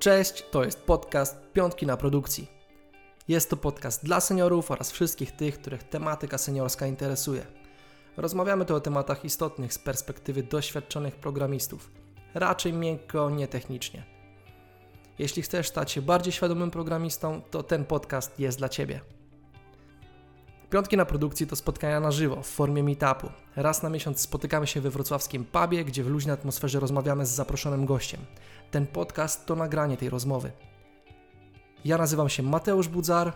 Cześć, to jest podcast Piątki na Produkcji. Jest to podcast dla seniorów oraz wszystkich tych, których tematyka seniorska interesuje. Rozmawiamy tu o tematach istotnych z perspektywy doświadczonych programistów, raczej miękko, nie technicznie. Jeśli chcesz stać się bardziej świadomym programistą, to ten podcast jest dla Ciebie. Piątki na produkcji to spotkania na żywo w formie meetupu. Raz na miesiąc spotykamy się we wrocławskim pubie, gdzie w luźnej atmosferze rozmawiamy z zaproszonym gościem. Ten podcast to nagranie tej rozmowy. Ja nazywam się Mateusz Budzar.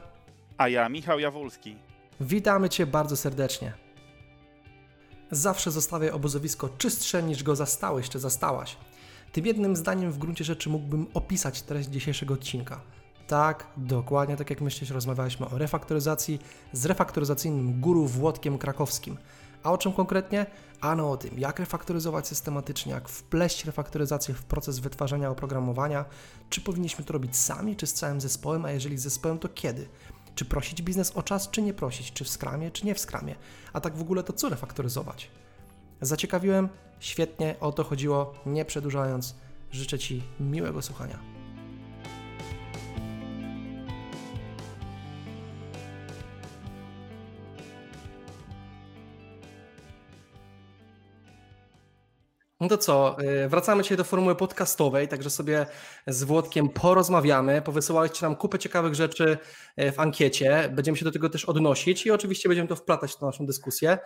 A ja Michał Jawulski. Witamy Cię bardzo serdecznie. Zawsze zostawiaj obozowisko czystsze niż go zastałeś czy zastałaś. Tym jednym zdaniem w gruncie rzeczy mógłbym opisać treść dzisiejszego odcinka. Tak, dokładnie tak jak myślisz, rozmawialiśmy o refaktoryzacji z refaktoryzacyjnym guru Włodkiem Krakowskim. A o czym konkretnie? Ano o tym, jak refaktoryzować systematycznie, jak wpleść refaktoryzację w proces wytwarzania oprogramowania, czy powinniśmy to robić sami, czy z całym zespołem, a jeżeli z zespołem, to kiedy? Czy prosić biznes o czas, czy nie prosić, czy w skramie, czy nie w skramie, a tak w ogóle to co refaktoryzować? Zaciekawiłem? Świetnie, o to chodziło, nie przedłużając, życzę Ci miłego słuchania. No to co, y, wracamy dzisiaj do formuły podcastowej, także sobie z Włodkiem porozmawiamy. Powysyłaliście nam kupę ciekawych rzeczy y, w ankiecie. Będziemy się do tego też odnosić i oczywiście będziemy to wplatać w naszą dyskusję.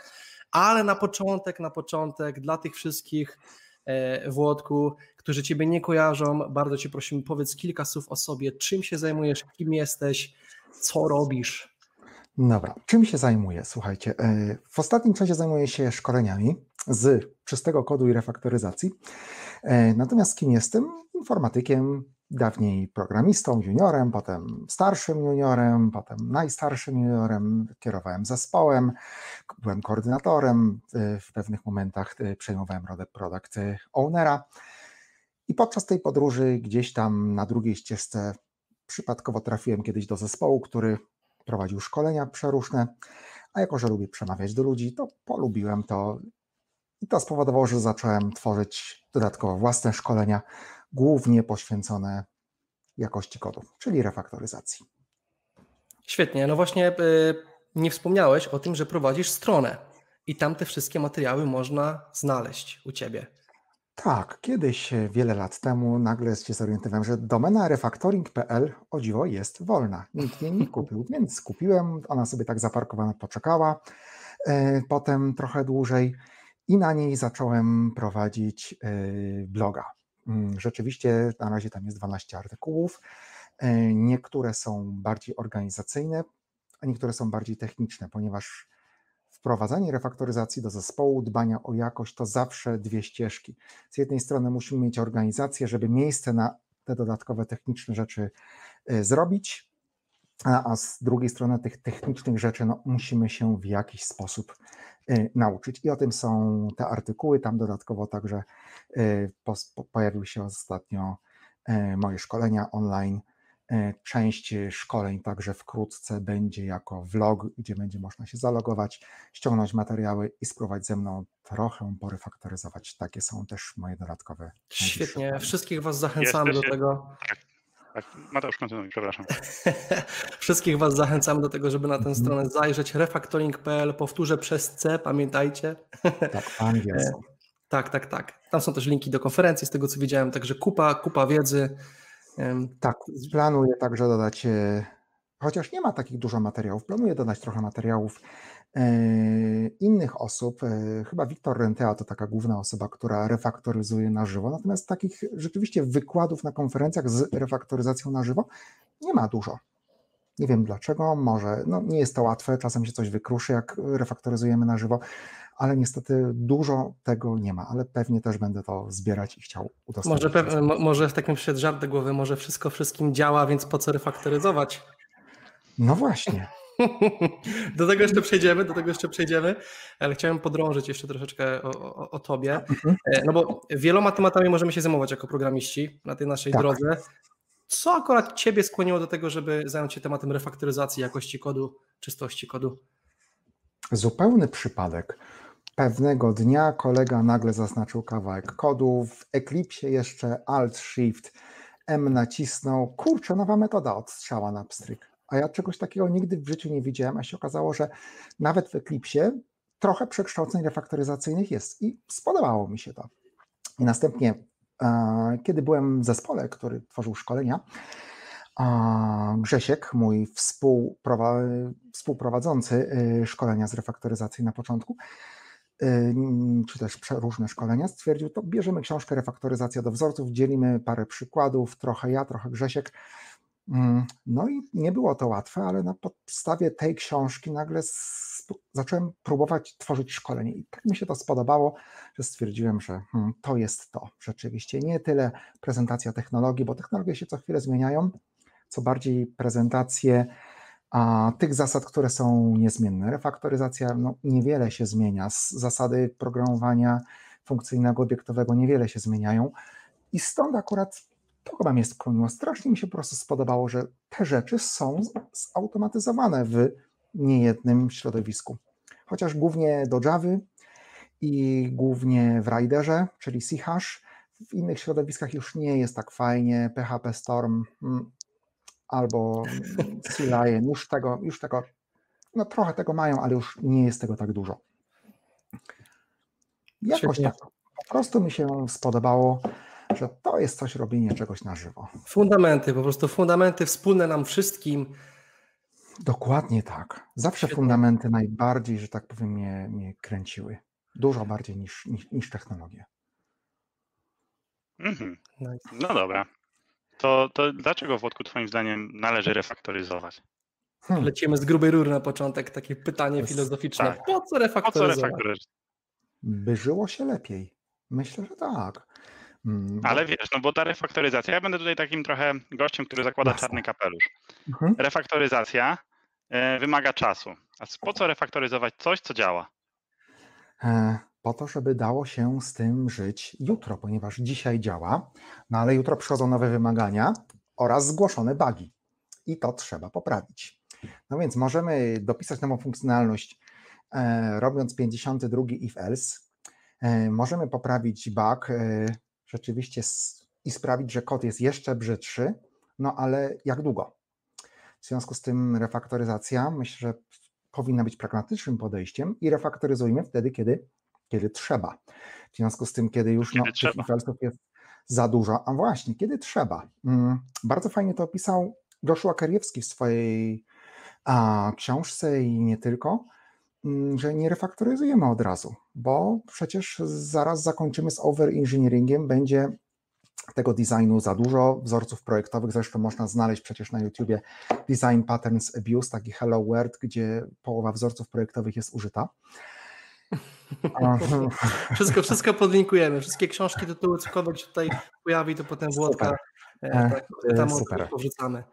Ale na początek, na początek, dla tych wszystkich y, Włodku, którzy Ciebie nie kojarzą, bardzo Cię prosimy, powiedz kilka słów o sobie, czym się zajmujesz, kim jesteś, co robisz. Dobra, czym się zajmuję? Słuchajcie, w ostatnim czasie zajmuję się szkoleniami z czystego kodu i refaktoryzacji. E, natomiast kim jestem? Informatykiem, dawniej programistą, juniorem, potem starszym juniorem, potem najstarszym juniorem, kierowałem zespołem, byłem koordynatorem, e, w pewnych momentach e, przejmowałem rolę product ownera. I podczas tej podróży gdzieś tam na drugiej ścieżce przypadkowo trafiłem kiedyś do zespołu, który prowadził szkolenia przeróżne, a jako, że lubię przemawiać do ludzi, to polubiłem to i to spowodowało, że zacząłem tworzyć dodatkowo własne szkolenia, głównie poświęcone jakości kodu, czyli refaktoryzacji. Świetnie. No właśnie y, nie wspomniałeś o tym, że prowadzisz stronę i tam te wszystkie materiały można znaleźć u Ciebie. Tak, kiedyś, e, wiele lat temu, nagle się zorientowałem, że domena refactoring.pl o dziwo jest wolna. Nikt jej nie kupił, więc kupiłem. Ona sobie tak zaparkowana poczekała. E, potem trochę dłużej i na niej zacząłem prowadzić y, bloga. Mm, rzeczywiście na razie tam jest 12 artykułów. Y, niektóre są bardziej organizacyjne, a niektóre są bardziej techniczne, ponieważ wprowadzanie refaktoryzacji do zespołu, dbania o jakość to zawsze dwie ścieżki. Z jednej strony musimy mieć organizację, żeby miejsce na te dodatkowe techniczne rzeczy y, zrobić, a, z drugiej strony tych technicznych rzeczy no, musimy się w jakiś sposób y, nauczyć. I o tym są te artykuły. Tam dodatkowo także y, po, po, pojawiły się ostatnio y, moje szkolenia online. Część szkoleń także wkrótce będzie jako vlog, gdzie będzie można się zalogować, ściągnąć materiały i spróbować ze mną trochę porefaktoryzować. Takie są też moje dodatkowe. Świetnie. Wszystkich Was zachęcamy do tego. Tak, tak, Mateusz, kontynuuj, przepraszam. Wszystkich Was zachęcam do tego, żeby na tę stronę zajrzeć. Refactoring.pl, powtórzę przez C, pamiętajcie. Tak, angielską. Tak, tak, tak. Tam są też linki do konferencji, z tego co widziałem, także kupa, kupa wiedzy. Tak, planuję także dodać, e, chociaż nie ma takich dużo materiałów, planuję dodać trochę materiałów E, innych osób, e, chyba Wiktor Rentea to taka główna osoba, która refaktoryzuje na żywo, natomiast takich rzeczywiście wykładów na konferencjach z refaktoryzacją na żywo nie ma dużo. Nie wiem dlaczego, może no nie jest to łatwe, czasem się coś wykruszy, jak refaktoryzujemy na żywo, ale niestety dużo tego nie ma, ale pewnie też będę to zbierać i chciał udostępnić. Może, może w takim przyszedł żart do głowy, może wszystko wszystkim działa, więc po co refaktoryzować? No właśnie. Do tego jeszcze przejdziemy, do tego jeszcze przejdziemy, ale chciałem podrążyć jeszcze troszeczkę o, o, o tobie, mhm. e, no bo wieloma tematami możemy się zajmować jako programiści na tej naszej tak. drodze. Co akurat ciebie skłoniło do tego, żeby zająć się tematem refaktoryzacji jakości kodu, czystości kodu? Zupełny przypadek. Pewnego dnia kolega nagle zaznaczył kawałek kodu, w Eclipse jeszcze Alt Shift M nacisnął, kurczę, nowa metoda odstrzała na pstryk. A ja czegoś takiego nigdy w życiu nie widziałem, a się okazało, że nawet w Eclipsie trochę przekształceń refaktoryzacyjnych jest i spodobało mi się to. I następnie, kiedy byłem w zespole, który tworzył szkolenia, Grzesiek, mój współprowadzący y, szkolenia z refaktoryzacji na początku, czy też różne szkolenia, stwierdził, to bierzemy książkę Refaktoryzacja do wzorców, dzielimy parę przykładów, trochę ja, trochę Grzesiek. Mm, no i nie było to łatwe, ale na podstawie tej książki nagle zacząłem próbować tworzyć szkolenie i tak mi się to spodobało, że stwierdziłem, że hmm, to jest to. Rzeczywiście nie tyle prezentacja technologii, bo technologie się co chwilę zmieniają, co bardziej prezentację a, tych zasad, które są niezmienne. Refaktoryzacja no, niewiele się zmienia, zasady programowania funkcyjnego, obiektowego niewiele się zmieniają i stąd akurat chyba mnie skłoniło. Strasznie mi się po prostu spodobało, że te rzeczy są zautomatyzowane w niejednym środowisku. Chociaż głównie do Java i głównie w Riderze, czyli C-Hash, w innych środowiskach już nie jest tak fajnie. PHP Storm mm, albo C-Lion, już tego, już tego, no trochę tego mają, ale już nie jest tego tak dużo. Jakoś tak po prostu mi się spodobało, że to jest coś robienie czegoś na żywo. Fundamenty, po prostu fundamenty wspólne nam wszystkim. Dokładnie tak. Zawsze Świetnie. fundamenty najbardziej, że tak powiem, mnie, mnie kręciły. Dużo bardziej niż, niż, niż technologie. Mhm. No dobra. To, to dlaczego Włodku twoim zdaniem należy refaktoryzować? Hmm. Lecimy z grubej rury na początek, takie pytanie filozoficzne. Tak. Po co refaktoryzować? Po co refaktoryzować? By żyło się lepiej. Myślę, że tak. Hmm, Ale wiesz, no bo ta refaktoryzacja, ja będę tutaj takim trochę gościem, który zakłada Jasne. czarny kapelusz. Mhm. Refaktoryzacja e, wymaga czasu. A po co refaktoryzować coś, co działa? E, po to, żeby dało się z tym żyć jutro, ponieważ dzisiaj działa, no ale jutro przychodzą nowe wymagania oraz zgłoszone bugi i to trzeba poprawić. No więc możemy dopisać nową funkcjonalność e, robiąc 52 if else, możemy poprawić bug rzeczywiście i sprawić, że kod jest jeszcze brzydszy, no ale jak długo? W związku z tym refaktoryzacja myślę, że powinna być pragmatycznym podejściem i refaktoryzujmy wtedy, kiedy kiedy trzeba. W związku z tym, kiedy już no, tych jest za dużo, a właśnie, kiedy trzeba. Mm, bardzo fajnie to opisał Joshua Kariewski w swojej a, książce i nie tylko, że nie refaktoryzujemy od razu, bo przecież zaraz zakończymy z overengineeringiem, będzie tego designu za dużo, wzorców projektowych, zresztą można znaleźć przecież na YouTubie Design Patterns Abuse, taki Hello World, gdzie połowa wzorców projektowych jest użyta. wszystko, wszystko podlinkujemy. Wszystkie książki, tytuły, cokolwiek się tutaj pojawi, to potem Włodka e, tak, e, tam Super. porzucamy.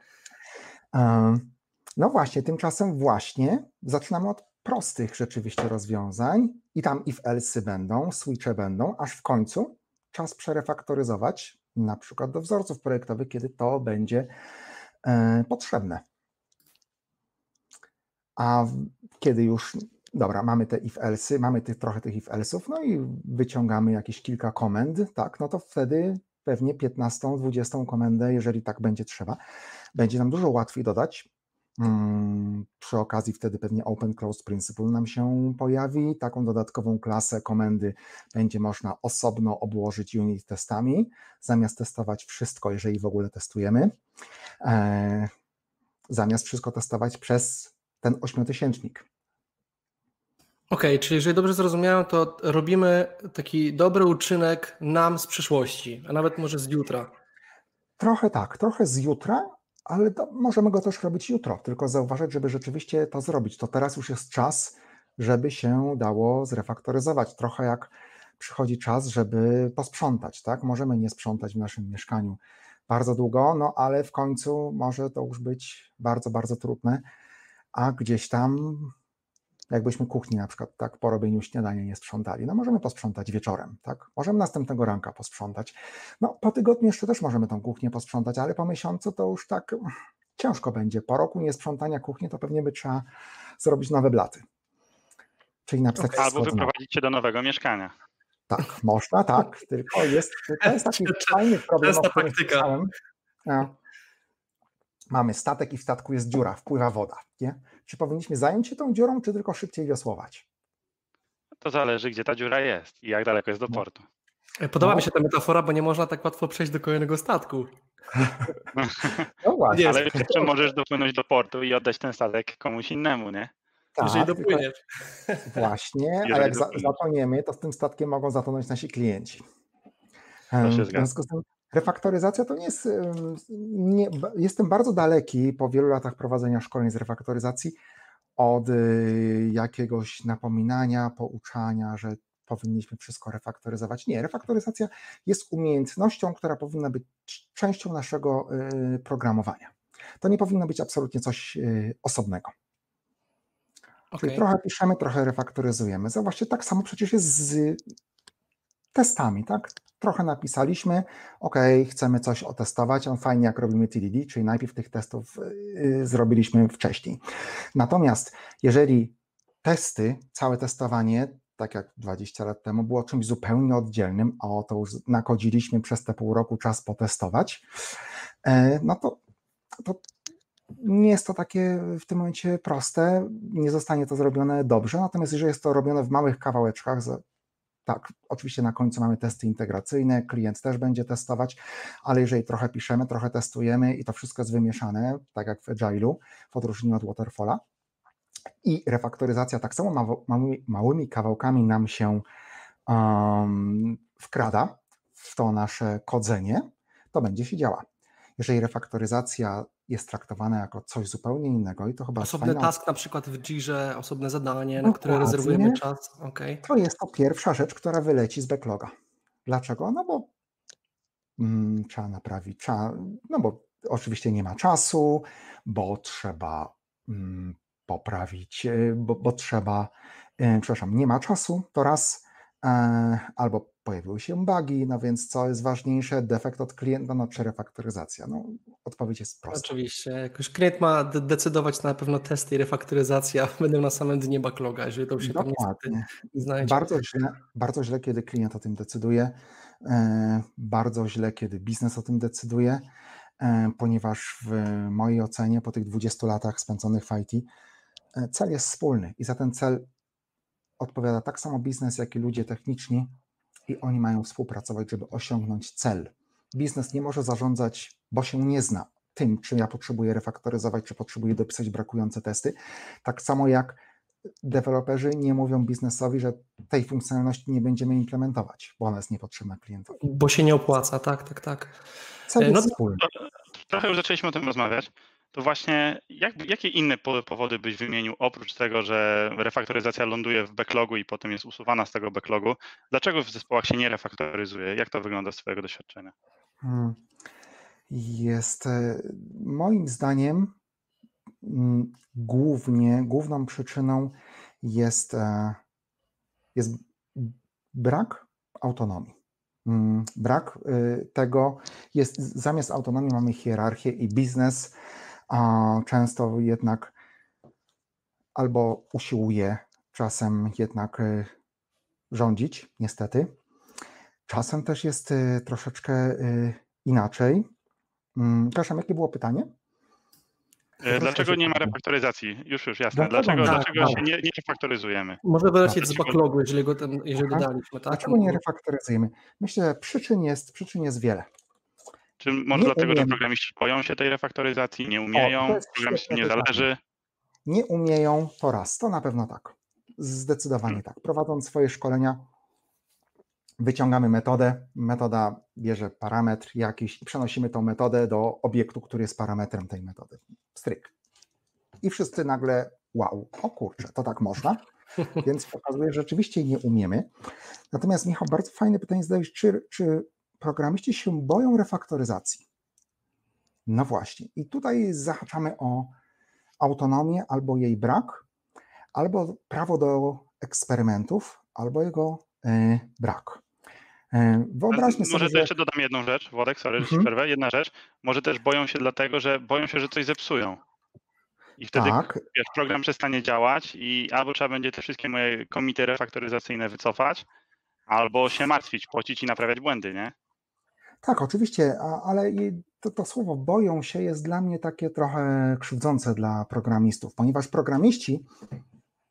No właśnie, tymczasem właśnie zaczynamy od prostych rzeczywiście rozwiązań i tam if else będą, switche będą, aż w końcu czas przerefaktoryzować na przykład do wzorców projektowych, kiedy to będzie e, potrzebne. A kiedy już dobra, mamy te if else, mamy tych, trochę tych if else'ów, no i wyciągamy jakieś kilka komend, tak, no to wtedy pewnie 15, 20 komendę, jeżeli tak będzie trzeba, będzie nam dużo łatwiej dodać. Hmm, przy okazji wtedy pewnie Open Close Principle nam się pojawi. Taką dodatkową klasę komendy będzie można osobno obłożyć unit testami, zamiast testować wszystko, jeżeli w ogóle testujemy. E, zamiast wszystko testować przez ten ośmiotysięcznik. Okej, czyli jeżeli dobrze zrozumiałem, to robimy taki dobry uczynek nam z przyszłości, a nawet może z jutra. Trochę tak, trochę z jutra, ale możemy go też robić jutro, tylko zauważyć, żeby rzeczywiście to zrobić. To teraz już jest czas, żeby się dało zrefaktoryzować. Trochę jak przychodzi czas, żeby posprzątać, tak? Możemy nie sprzątać w naszym mieszkaniu bardzo długo, no ale w końcu może to już być bardzo, bardzo trudne, a gdzieś tam jakbyśmy kuchni na przykład tak po robieniu śniadania nie sprzątali. No możemy posprzątać wieczorem, tak? Możemy następnego ranka posprzątać. No po tygodniu jeszcze też możemy tą kuchnię posprzątać, ale po miesiącu to już tak ciężko będzie. Po roku niesprzątania kuchni to pewnie by trzeba zrobić nowe blaty. Czyli napisać okay. Albo wyprowadzić się do nowego mieszkania. Tak, można, tak, tylko jest, to jest taki fajny problem, o którym No. Mamy statek i w statku jest dziura, wpływa woda. Nie? Czy powinniśmy zająć się tą dziurą, czy tylko szybciej wiosłować? To zależy, gdzie ta dziura jest i jak daleko jest do No. portu. Podoba No. mi się ta metafora, bo nie można tak łatwo przejść do kolejnego statku. No właśnie. Nie, Ale jeszcze możesz dopłynąć do portu i oddać ten statek komuś innemu, nie? jeżeli tylko dopłyniesz. Właśnie, a Jeżeli jak za, zatoniemy, to z tym statkiem mogą zatonąć nasi klienci. To się Em, W związku z tym refaktoryzacja to nie jest, nie, jestem bardzo daleki po wielu latach prowadzenia szkoleń z refaktoryzacji od y, jakiegoś napominania, pouczania, że powinniśmy wszystko refaktoryzować. Nie, refaktoryzacja jest umiejętnością, która powinna być częścią naszego y, programowania. To nie powinno być absolutnie coś y, osobnego. Czyli Okej. trochę piszemy, trochę refaktoryzujemy. Zobaczcie, tak samo przecież jest z testami, tak? Trochę napisaliśmy, ok, chcemy coś otestować, on fajnie jak robimy TDD, czyli najpierw tych testów y, zrobiliśmy wcześniej. Natomiast jeżeli testy, całe testowanie, tak jak 20 lat temu, było czymś zupełnie oddzielnym, a to już nakodziliśmy przez te pół roku czas potestować, e, no to, to nie jest to takie w tym momencie proste, nie zostanie to zrobione dobrze, natomiast jeżeli jest to robione w małych kawałeczkach, tak, oczywiście na końcu mamy testy integracyjne, klient też będzie testować, ale jeżeli trochę piszemy, trochę testujemy i to wszystko jest wymieszane, tak jak w Agile'u, w odróżnieniu od Waterfalla, i refaktoryzacja tak samo małymi, małymi kawałkami nam się um, wkrada w to nasze kodzenie, to będzie się działa. Jeżeli refaktoryzacja jest traktowana jako coś zupełnie innego i to chyba Osobny fajna- task na przykład w Jirze, osobne zadanie, na które rezerwujemy czas. Okej. to jest to pierwsza rzecz, która wyleci z backloga. Dlaczego? No bo mm, trzeba naprawić, trzeba, no bo oczywiście nie ma czasu, bo trzeba mm, poprawić, e, bo, bo trzeba, e, przepraszam, nie ma czasu, to raz, e, albo pojawiły się bugi, no więc co jest ważniejsze, defekt od klienta, no czy refaktoryzacja? No odpowiedź jest prosta. Oczywiście. Jak już klient ma de- decydować, na pewno testy i refaktoryzacja będą na samym dnie backloga, jeżeli to się tam Dokładnie. nie znajdzie. Bardzo źle, bardzo źle, kiedy klient o tym decyduje, e, bardzo źle, kiedy biznes o tym decyduje, e, ponieważ w mojej ocenie po tych 20 latach spędzonych w IT e, cel jest wspólny i za ten cel odpowiada tak samo biznes, jak i ludzie techniczni i oni mają współpracować, żeby osiągnąć cel. Biznes nie może zarządzać, bo się nie zna tym, czy ja potrzebuję refaktoryzować, czy potrzebuję dopisać brakujące testy. Tak samo jak deweloperzy nie mówią biznesowi, że tej funkcjonalności nie będziemy implementować, bo ona jest niepotrzebna klientowi. Bo się nie opłaca, tak, tak, tak. Cel no jest wspólny. Trochę już zaczęliśmy o tym rozmawiać. To właśnie, jak, jakie inne po- powody byś wymienił, oprócz tego, że refaktoryzacja ląduje w backlogu i potem jest usuwana z tego backlogu? Dlaczego w zespołach się nie refaktoryzuje? Jak to wygląda z Twojego doświadczenia? Hmm. Jest e, moim zdaniem mm, głównie, główną przyczyną jest, e, jest brak autonomii. Mm, Brak y, tego jest, zamiast autonomii mamy hierarchię i biznes a często jednak albo usiłuje czasem jednak y, rządzić, niestety. Czasem też jest y, troszeczkę y, inaczej. Mm, Przepraszam, jakie było pytanie? E, Dlaczego nie ma refaktoryzacji? Już, już, jasne. Dlaczego Dlaczego, nie? dlaczego Tak, się nie, nie refaktoryzujemy? Może wylecieć z Dlaczego- backlogu, jeżeli go tam, jeżeli dodaliśmy, tak? Dlaczego nie refaktoryzujemy? Myślę, że przyczyn jest, przyczyn jest wiele. Czy może Nie dlatego, że programiści boją się tej refaktoryzacji, nie umieją, programistom nie zależy? Nie umieją, to raz, to na pewno tak. Zdecydowanie tak. Prowadząc swoje szkolenia, wyciągamy metodę, metoda bierze parametr jakiś i przenosimy tą metodę do obiektu, który jest parametrem tej metody. Stryk. I wszyscy nagle, wow, o kurczę, to tak można? Więc pokazuje, że rzeczywiście nie umiemy. Natomiast Michał, bardzo fajne pytanie zadałeś, czy, czy programiści się boją refaktoryzacji? No właśnie. I tutaj zahaczamy o autonomię albo jej brak, albo prawo do eksperymentów, albo jego e, brak. E, wyobraźmy Może sobie, to że jeszcze dodam jedną rzecz, Włodek, sorry, że Mhm. przerwę. Jedna rzecz, może też boją się dlatego, że boją się, że coś zepsują. I wtedy tak, wiesz, program przestanie działać i albo trzeba będzie te wszystkie moje komity refaktoryzacyjne wycofać, albo się martwić, płacić i naprawiać błędy, nie? Tak, oczywiście, ale to, to, słowo boją się jest dla mnie takie trochę krzywdzące dla programistów, ponieważ programiści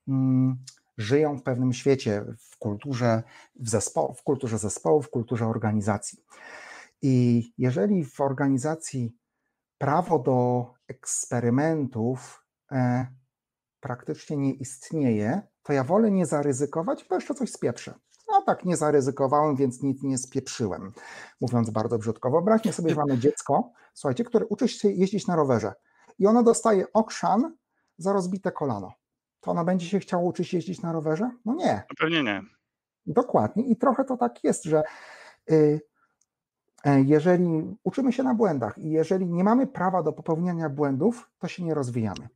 mm, żyją w pewnym świecie, w kulturze, w, w kulturze zespołu, w kulturze organizacji. I jeżeli w organizacji prawo do eksperymentów e, praktycznie nie istnieje, to ja wolę nie zaryzykować, bo jeszcze coś spieprzę. No tak, nie zaryzykowałem, więc nic nie spieprzyłem, mówiąc bardzo brzydko. Wyobraźmy sobie, że mamy dziecko, słuchajcie, które uczy się jeździć na rowerze i ono dostaje okrzan za rozbite kolano. To ono będzie się chciało uczyć jeździć na rowerze? No nie. No pewnie nie. Dokładnie. I trochę to tak jest, że y, e, jeżeli uczymy się na błędach i jeżeli nie mamy prawa do popełniania błędów, to się nie rozwijamy.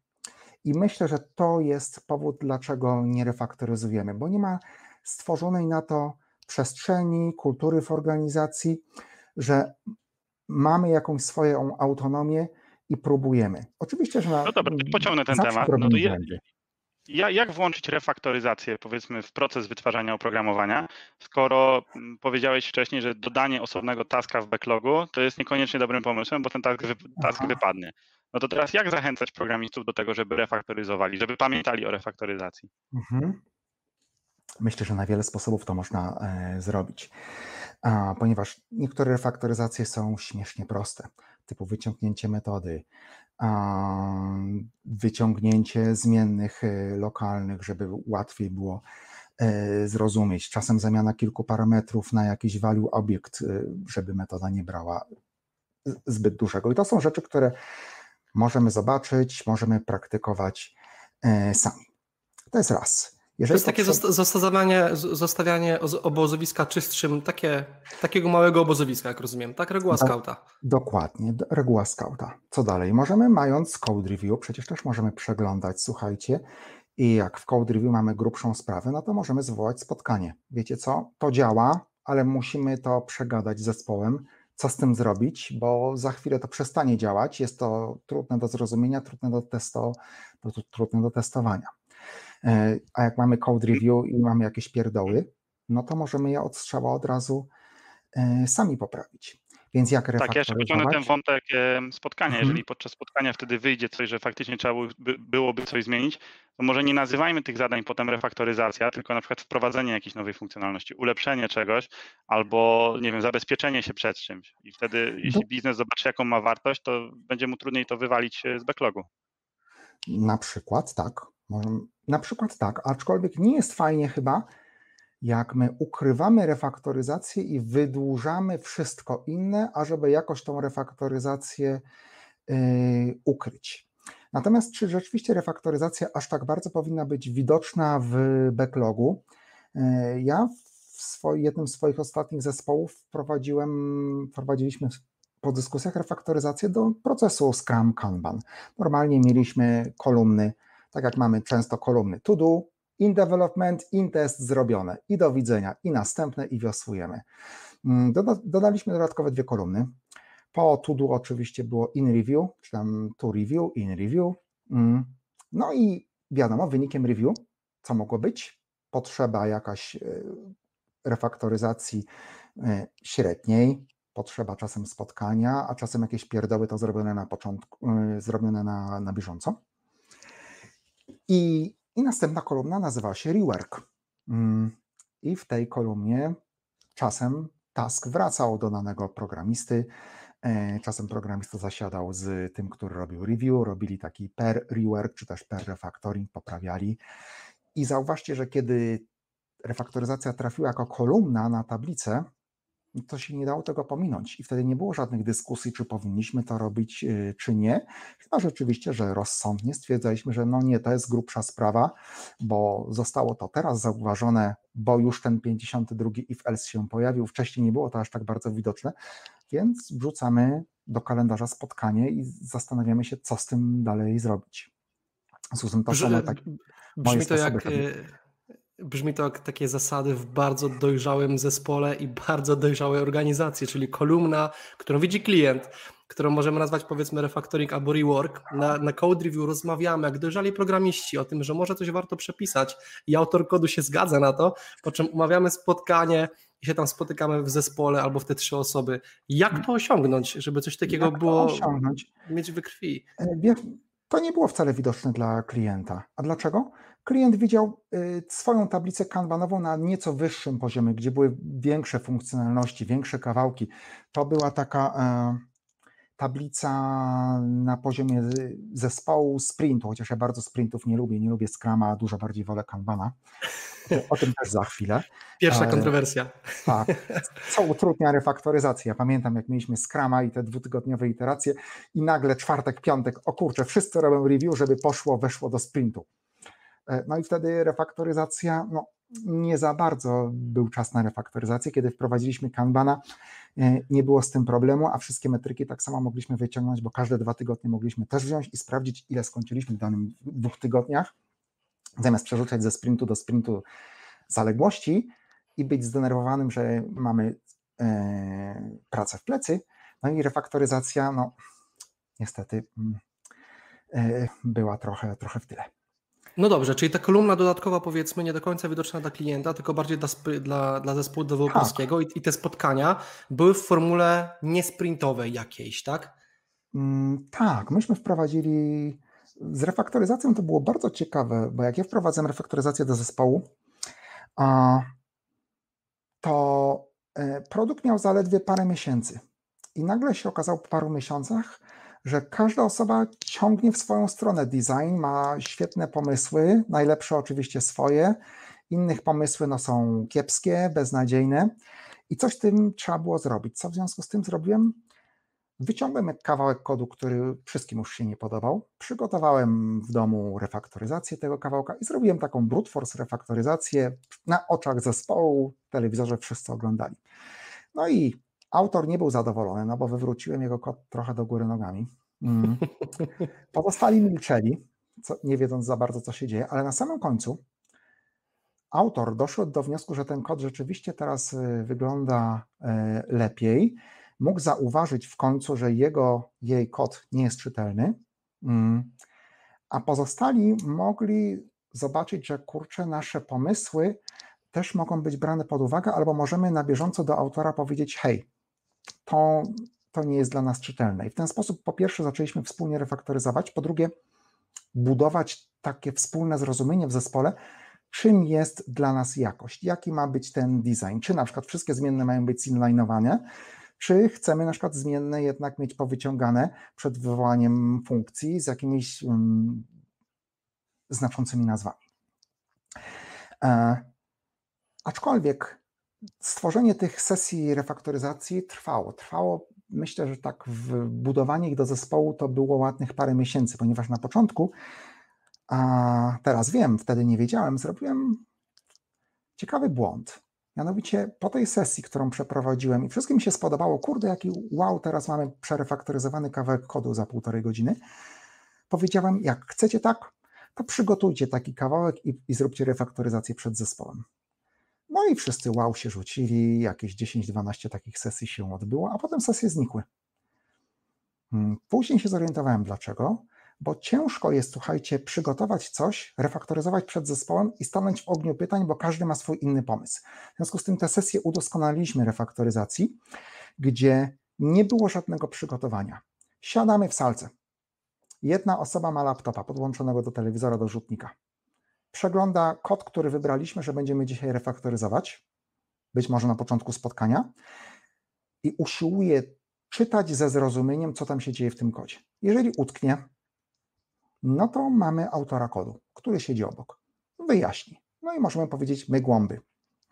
I myślę, że to jest powód, dlaczego nie refaktoryzujemy, bo nie ma stworzonej na to przestrzeni, kultury w organizacji, że mamy jakąś swoją autonomię i próbujemy. Oczywiście, że na, No dobra, pociągnę ten temat. No to ja, jak włączyć refaktoryzację, powiedzmy, w proces wytwarzania oprogramowania, skoro powiedziałeś wcześniej, że dodanie osobnego taska w backlogu to jest niekoniecznie dobrym pomysłem, bo ten task, task wypadnie. No to teraz jak zachęcać programistów do tego, żeby refaktoryzowali, żeby pamiętali o refaktoryzacji? Mhm. Myślę, że na wiele sposobów to można e, zrobić, ponieważ niektóre refaktoryzacje są śmiesznie proste, typu wyciągnięcie metody, wyciągnięcie zmiennych e, lokalnych, żeby łatwiej było e, zrozumieć. Czasem zamiana kilku parametrów na jakiś value obiekt, żeby metoda nie brała zbyt dużego. I to są rzeczy, które możemy zobaczyć, możemy praktykować sami. To jest raz. Jeżeli to jest takie zostawianie, zostawianie obozowiska czystszym, takie, takiego małego obozowiska, jak rozumiem, tak? Reguła Do, skauta. Dokładnie, reguła skauta. Co dalej? Możemy, mając code review, przecież też możemy przeglądać, słuchajcie, i jak w code review mamy grubszą sprawę, no to możemy zwołać spotkanie. Wiecie co? To działa, ale musimy to przegadać z zespołem, co z tym zrobić, bo za chwilę to przestanie działać. Jest to trudne do zrozumienia, trudne do, testo, trudne do testowania. E, a jak mamy code review i mamy jakieś pierdoły, no to możemy je od strzała od razu e, sami poprawić. Więc jak Tak, ja jeszcze pociągnę ten wątek spotkania. Mhm. Jeżeli podczas spotkania wtedy wyjdzie coś, że faktycznie trzeba byłoby coś zmienić, to może nie nazywajmy tych zadań potem refaktoryzacja, tylko na przykład wprowadzenie jakiejś nowej funkcjonalności, ulepszenie czegoś albo, nie wiem, zabezpieczenie się przed czymś. I wtedy, jeśli biznes zobaczy, jaką ma wartość, to będzie mu trudniej to wywalić z backlogu. Na przykład, tak. Na przykład tak, aczkolwiek nie jest fajnie chyba, jak my ukrywamy refaktoryzację i wydłużamy wszystko inne, ażeby jakoś tą refaktoryzację yy, ukryć. Natomiast czy rzeczywiście refaktoryzacja aż tak bardzo powinna być widoczna w backlogu? Yy, ja w swoi, jednym z swoich ostatnich zespołów wprowadziłem, wprowadziliśmy po dyskusjach refaktoryzację do procesu Scrum Kanban. Normalnie mieliśmy kolumny tak jak mamy często kolumny to do, in development, in test zrobione i do widzenia, i następne, i wiosłujemy. Mm, dodaliśmy dodatkowe dwie kolumny. Po to do oczywiście było in review, czy tam to review, in review. Mm, no i wiadomo, wynikiem review, co mogło być? Potrzeba jakaś e, refaktoryzacji e, średniej, potrzeba czasem spotkania, a czasem jakieś pierdoły to zrobione na początku, e, zrobione na, na bieżąco. I, I następna kolumna nazywa się rework. Mm, I w tej kolumnie czasem task wracał do danego programisty, e, czasem programista zasiadał z tym, który robił review, robili taki per rework, czy też per refactoring, poprawiali. I zauważcie, że kiedy refaktoryzacja trafiła jako kolumna na tablicę, to się nie dało tego pominąć i wtedy nie było żadnych dyskusji, czy powinniśmy to robić, y, czy nie. Chyba rzeczywiście, że rozsądnie stwierdzaliśmy, że no nie, to jest grubsza sprawa, bo zostało to teraz zauważone, bo już ten 52 if else się pojawił, wcześniej nie było to aż tak bardzo widoczne, więc wrzucamy do kalendarza spotkanie i zastanawiamy się, co z tym dalej zrobić. Susan, to Brzmi, tak, brzmi to jak... Brzmi to jak takie zasady w bardzo dojrzałym zespole i bardzo dojrzałej organizacji, czyli kolumna, którą widzi klient, którą możemy nazwać powiedzmy refactoring albo rework. Na, na code review rozmawiamy jak dojrzali programiści o tym, że może coś warto przepisać i autor kodu się zgadza na to, po czym umawiamy spotkanie i się tam spotykamy w zespole albo w te trzy osoby. Jak to osiągnąć, żeby coś takiego Jak było osiągnąć? mieć we krwi? E, to nie było wcale widoczne dla klienta. A dlaczego? Klient widział y, swoją tablicę kanbanową na nieco wyższym poziomie, gdzie były większe funkcjonalności, większe kawałki. To była taka e, tablica na poziomie zespołu sprintu, chociaż ja bardzo sprintów nie lubię, nie lubię Scrama, dużo bardziej wolę Kanbana. O tym też za chwilę. Pierwsza kontrowersja. Tak, co utrudnia refaktoryzację. Ja pamiętam, jak mieliśmy Scrama i te dwutygodniowe iteracje i nagle czwartek, piątek, o kurczę, wszyscy robią review, żeby poszło, weszło do sprintu. E, no i wtedy refaktoryzacja, no nie za bardzo był czas na refaktoryzację. Kiedy wprowadziliśmy Kanbana, e, nie było z tym problemu, a wszystkie metryki tak samo mogliśmy wyciągnąć, bo każde dwa tygodnie mogliśmy też wziąć i sprawdzić, ile skończyliśmy w danym dwóch tygodniach, zamiast przerzucać ze sprintu do sprintu zaległości i być zdenerwowanym, że mamy e, pracę w plecy. No i refaktoryzacja, no niestety mm, była trochę, trochę w tyle. No dobrze, czyli ta kolumna dodatkowa powiedzmy nie do końca widoczna dla klienta, tylko bardziej dla, dla, dla zespołu deweloperskiego tak. i, i te spotkania były w formule niesprintowej jakiejś, tak? Mm, tak, myśmy wprowadzili z refaktoryzacją to było bardzo ciekawe, bo jak ja wprowadzam refaktoryzację do zespołu, to e, produkt miał zaledwie parę miesięcy i nagle się okazało po paru miesiącach, że każda osoba ciągnie w swoją stronę design, ma świetne pomysły, najlepsze oczywiście swoje, innych pomysły no, są kiepskie, beznadziejne i coś z tym trzeba było zrobić. Co w związku z tym zrobiłem? Wyciągłem kawałek kodu, który wszystkim już się nie podobał, przygotowałem w domu refaktoryzację tego kawałka i zrobiłem taką brute force refaktoryzację na oczach zespołu, telewizorze wszyscy oglądali. No i Autor nie był zadowolony, no bo wywróciłem jego kod trochę do góry nogami. Mm. Pozostali milczeli, co, nie wiedząc za bardzo, co się dzieje, ale na samym końcu autor doszedł do wniosku, że ten kod rzeczywiście teraz y, wygląda y, lepiej. Mógł zauważyć w końcu, że jego, jej kod nie jest czytelny, mm. a pozostali mogli zobaczyć, że kurczę, nasze pomysły też mogą być brane pod uwagę, albo możemy na bieżąco do autora powiedzieć: Hej, to, to nie jest dla nas czytelne. I w ten sposób po pierwsze zaczęliśmy wspólnie refaktoryzować, po drugie budować takie wspólne zrozumienie w zespole, czym jest dla nas jakość, jaki ma być ten design, czy na przykład wszystkie zmienne mają być inlinowane, czy chcemy na przykład zmienne jednak mieć powyciągane przed wywołaniem funkcji z jakimiś um, znaczącymi nazwami. E, aczkolwiek stworzenie tych sesji refaktoryzacji trwało. Trwało, myślę, że tak, w budowanie ich do zespołu to było ładnych parę miesięcy, ponieważ na początku, a teraz wiem, wtedy nie wiedziałem, zrobiłem ciekawy błąd. Mianowicie po tej sesji, którą przeprowadziłem i wszystkim się spodobało, kurde, jaki wow, teraz mamy przerefaktoryzowany kawałek kodu za półtorej godziny, powiedziałem, jak chcecie tak, to przygotujcie taki kawałek i, i zróbcie refaktoryzację przed zespołem. No i wszyscy wow się rzucili, jakieś 10-12 takich sesji się odbyło, a potem sesje znikły. Hmm, później się zorientowałem dlaczego, bo ciężko jest, słuchajcie, przygotować coś, refaktoryzować przed zespołem i stanąć w ogniu pytań, bo każdy ma swój inny pomysł. W związku z tym te sesje udoskonaliliśmy refaktoryzacji, gdzie nie było żadnego przygotowania. Siadamy w salce. Jedna osoba ma laptopa podłączonego do telewizora, do rzutnika przegląda kod, który wybraliśmy, że będziemy dzisiaj refaktoryzować, być może na początku spotkania, i usiłuje czytać ze zrozumieniem, co tam się dzieje w tym kodzie. Jeżeli utknie, no to mamy autora kodu, który siedzi obok. Wyjaśni. No i możemy powiedzieć, my głąby.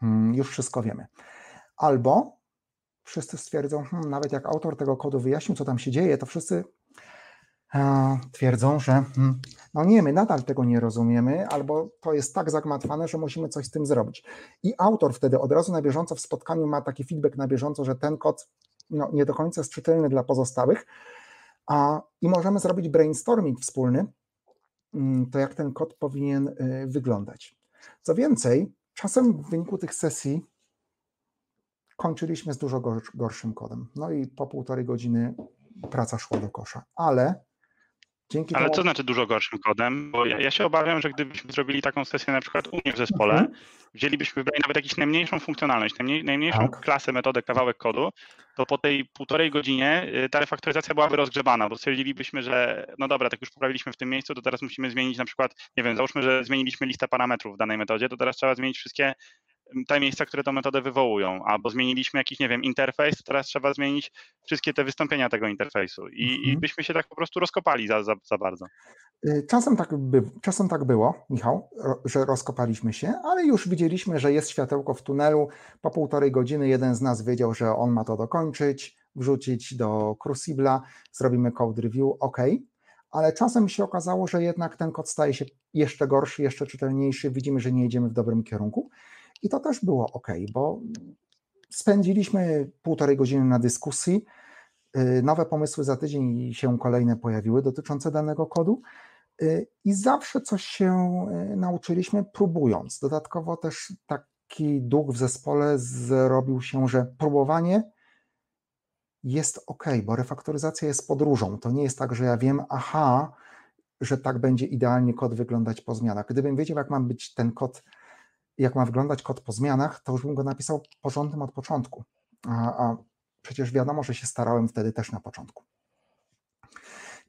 Hmm, już wszystko wiemy. Albo wszyscy stwierdzą, hmm, nawet jak autor tego kodu wyjaśnił, co tam się dzieje, to wszyscy twierdzą, że hmm, no nie, my nadal tego nie rozumiemy, albo to jest tak zagmatwane, że musimy coś z tym zrobić. I autor wtedy od razu na bieżąco w spotkaniu ma taki feedback na bieżąco, że ten kod no, nie do końca jest czytelny dla pozostałych, a, i możemy zrobić brainstorming wspólny, mm, to jak ten kod powinien y, wyglądać. Co więcej, czasem w wyniku tych sesji kończyliśmy z dużo gorszym kodem. No i po półtorej godziny praca szła do kosza, ale Dzięki Ale temu... co znaczy dużo gorszym kodem? Bo ja, ja, się obawiam, że gdybyśmy zrobili taką sesję na przykład u mnie w zespole, mhm. wzięlibyśmy wybrali nawet jakąś najmniejszą funkcjonalność, najmniej, najmniejszą tak. klasę, metodę, kawałek kodu, to po tej półtorej godzinie y, ta refaktoryzacja byłaby rozgrzebana, bo stwierdzilibyśmy, że no dobra, tak już poprawiliśmy w tym miejscu, to teraz musimy zmienić na przykład, nie wiem, załóżmy, że zmieniliśmy listę parametrów w danej metodzie, to teraz trzeba zmienić wszystkie te miejsca, które tę metodę wywołują, albo zmieniliśmy jakiś, nie wiem, interfejs, teraz trzeba zmienić wszystkie te wystąpienia tego interfejsu i, mhm. i byśmy się tak po prostu rozkopali za, za, za bardzo. Y, czasem tak, by, czasem tak było, Michał, że rozkopaliśmy się, ale już widzieliśmy, że jest światełko w tunelu. Po półtorej godziny jeden z nas wiedział, że on ma to dokończyć, wrzucić do Crucible'a, zrobimy code review, ok, ale czasem się okazało, że jednak ten kod staje się jeszcze gorszy, jeszcze czytelniejszy, widzimy, że nie jedziemy w dobrym kierunku i to też było ok, bo spędziliśmy półtorej godziny na dyskusji. Y, nowe pomysły za tydzień się kolejne pojawiły dotyczące danego kodu. Y, I zawsze coś się y, nauczyliśmy, próbując. Dodatkowo też taki duch w zespole zrobił się, że próbowanie jest ok, bo refaktoryzacja jest podróżą. To nie jest tak, że ja wiem, aha, że tak będzie idealnie kod wyglądać po zmianach. Gdybym wiedział, jak ma być ten kod jak ma wyglądać kod po zmianach, to już bym go napisał porządnym od początku. A, a przecież wiadomo, że się starałem wtedy też na początku.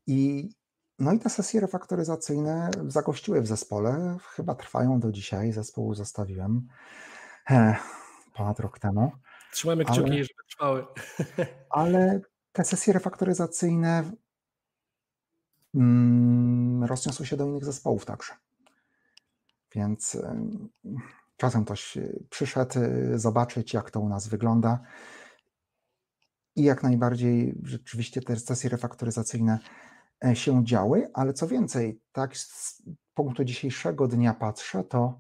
I, no i te sesje refaktoryzacyjne zagościły w zespole, chyba trwają do dzisiaj, zespół zostawiłem he, ponad rok temu. Trzymajmy kciuki, ale, żeby trwały. Ale te sesje refaktoryzacyjne mm, rozniosły się do innych zespołów także. Więc czasem ktoś przyszedł y, zobaczyć, jak to u nas wygląda. I jak najbardziej rzeczywiście te sesje refaktoryzacyjne e, się działy, ale co więcej, tak z punktu dzisiejszego dnia patrzę, to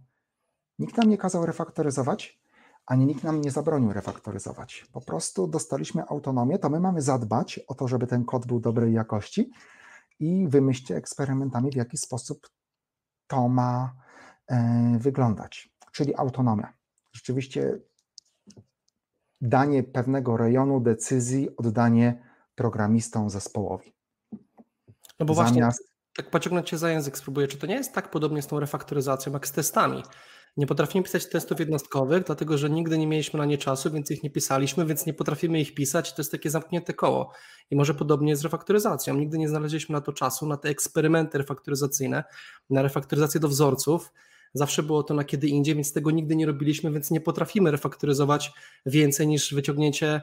nikt nam nie kazał refaktoryzować, ani nikt nam nie zabronił refaktoryzować. Po prostu dostaliśmy autonomię, to my mamy zadbać o to, żeby ten kod był dobrej jakości i wymyślcie eksperymentami, w jaki sposób to ma wyglądać, czyli autonomia. Rzeczywiście danie pewnego rejonu decyzji, oddanie programistom zespołowi. No bo Zamiast... właśnie, tak pociągnąć się za język spróbuję, czy to nie jest tak podobnie z tą refaktoryzacją jak z testami? Nie potrafimy pisać testów jednostkowych, dlatego że nigdy nie mieliśmy na nie czasu, więc ich nie pisaliśmy, więc nie potrafimy ich pisać. To jest takie zamknięte koło. I może podobnie z refaktoryzacją. Nigdy nie znaleźliśmy na to czasu, na te eksperymenty refaktoryzacyjne, na refaktoryzację do wzorców, Zawsze było to na kiedy indziej, więc tego nigdy nie robiliśmy, więc nie potrafimy refaktoryzować więcej niż wyciągnięcie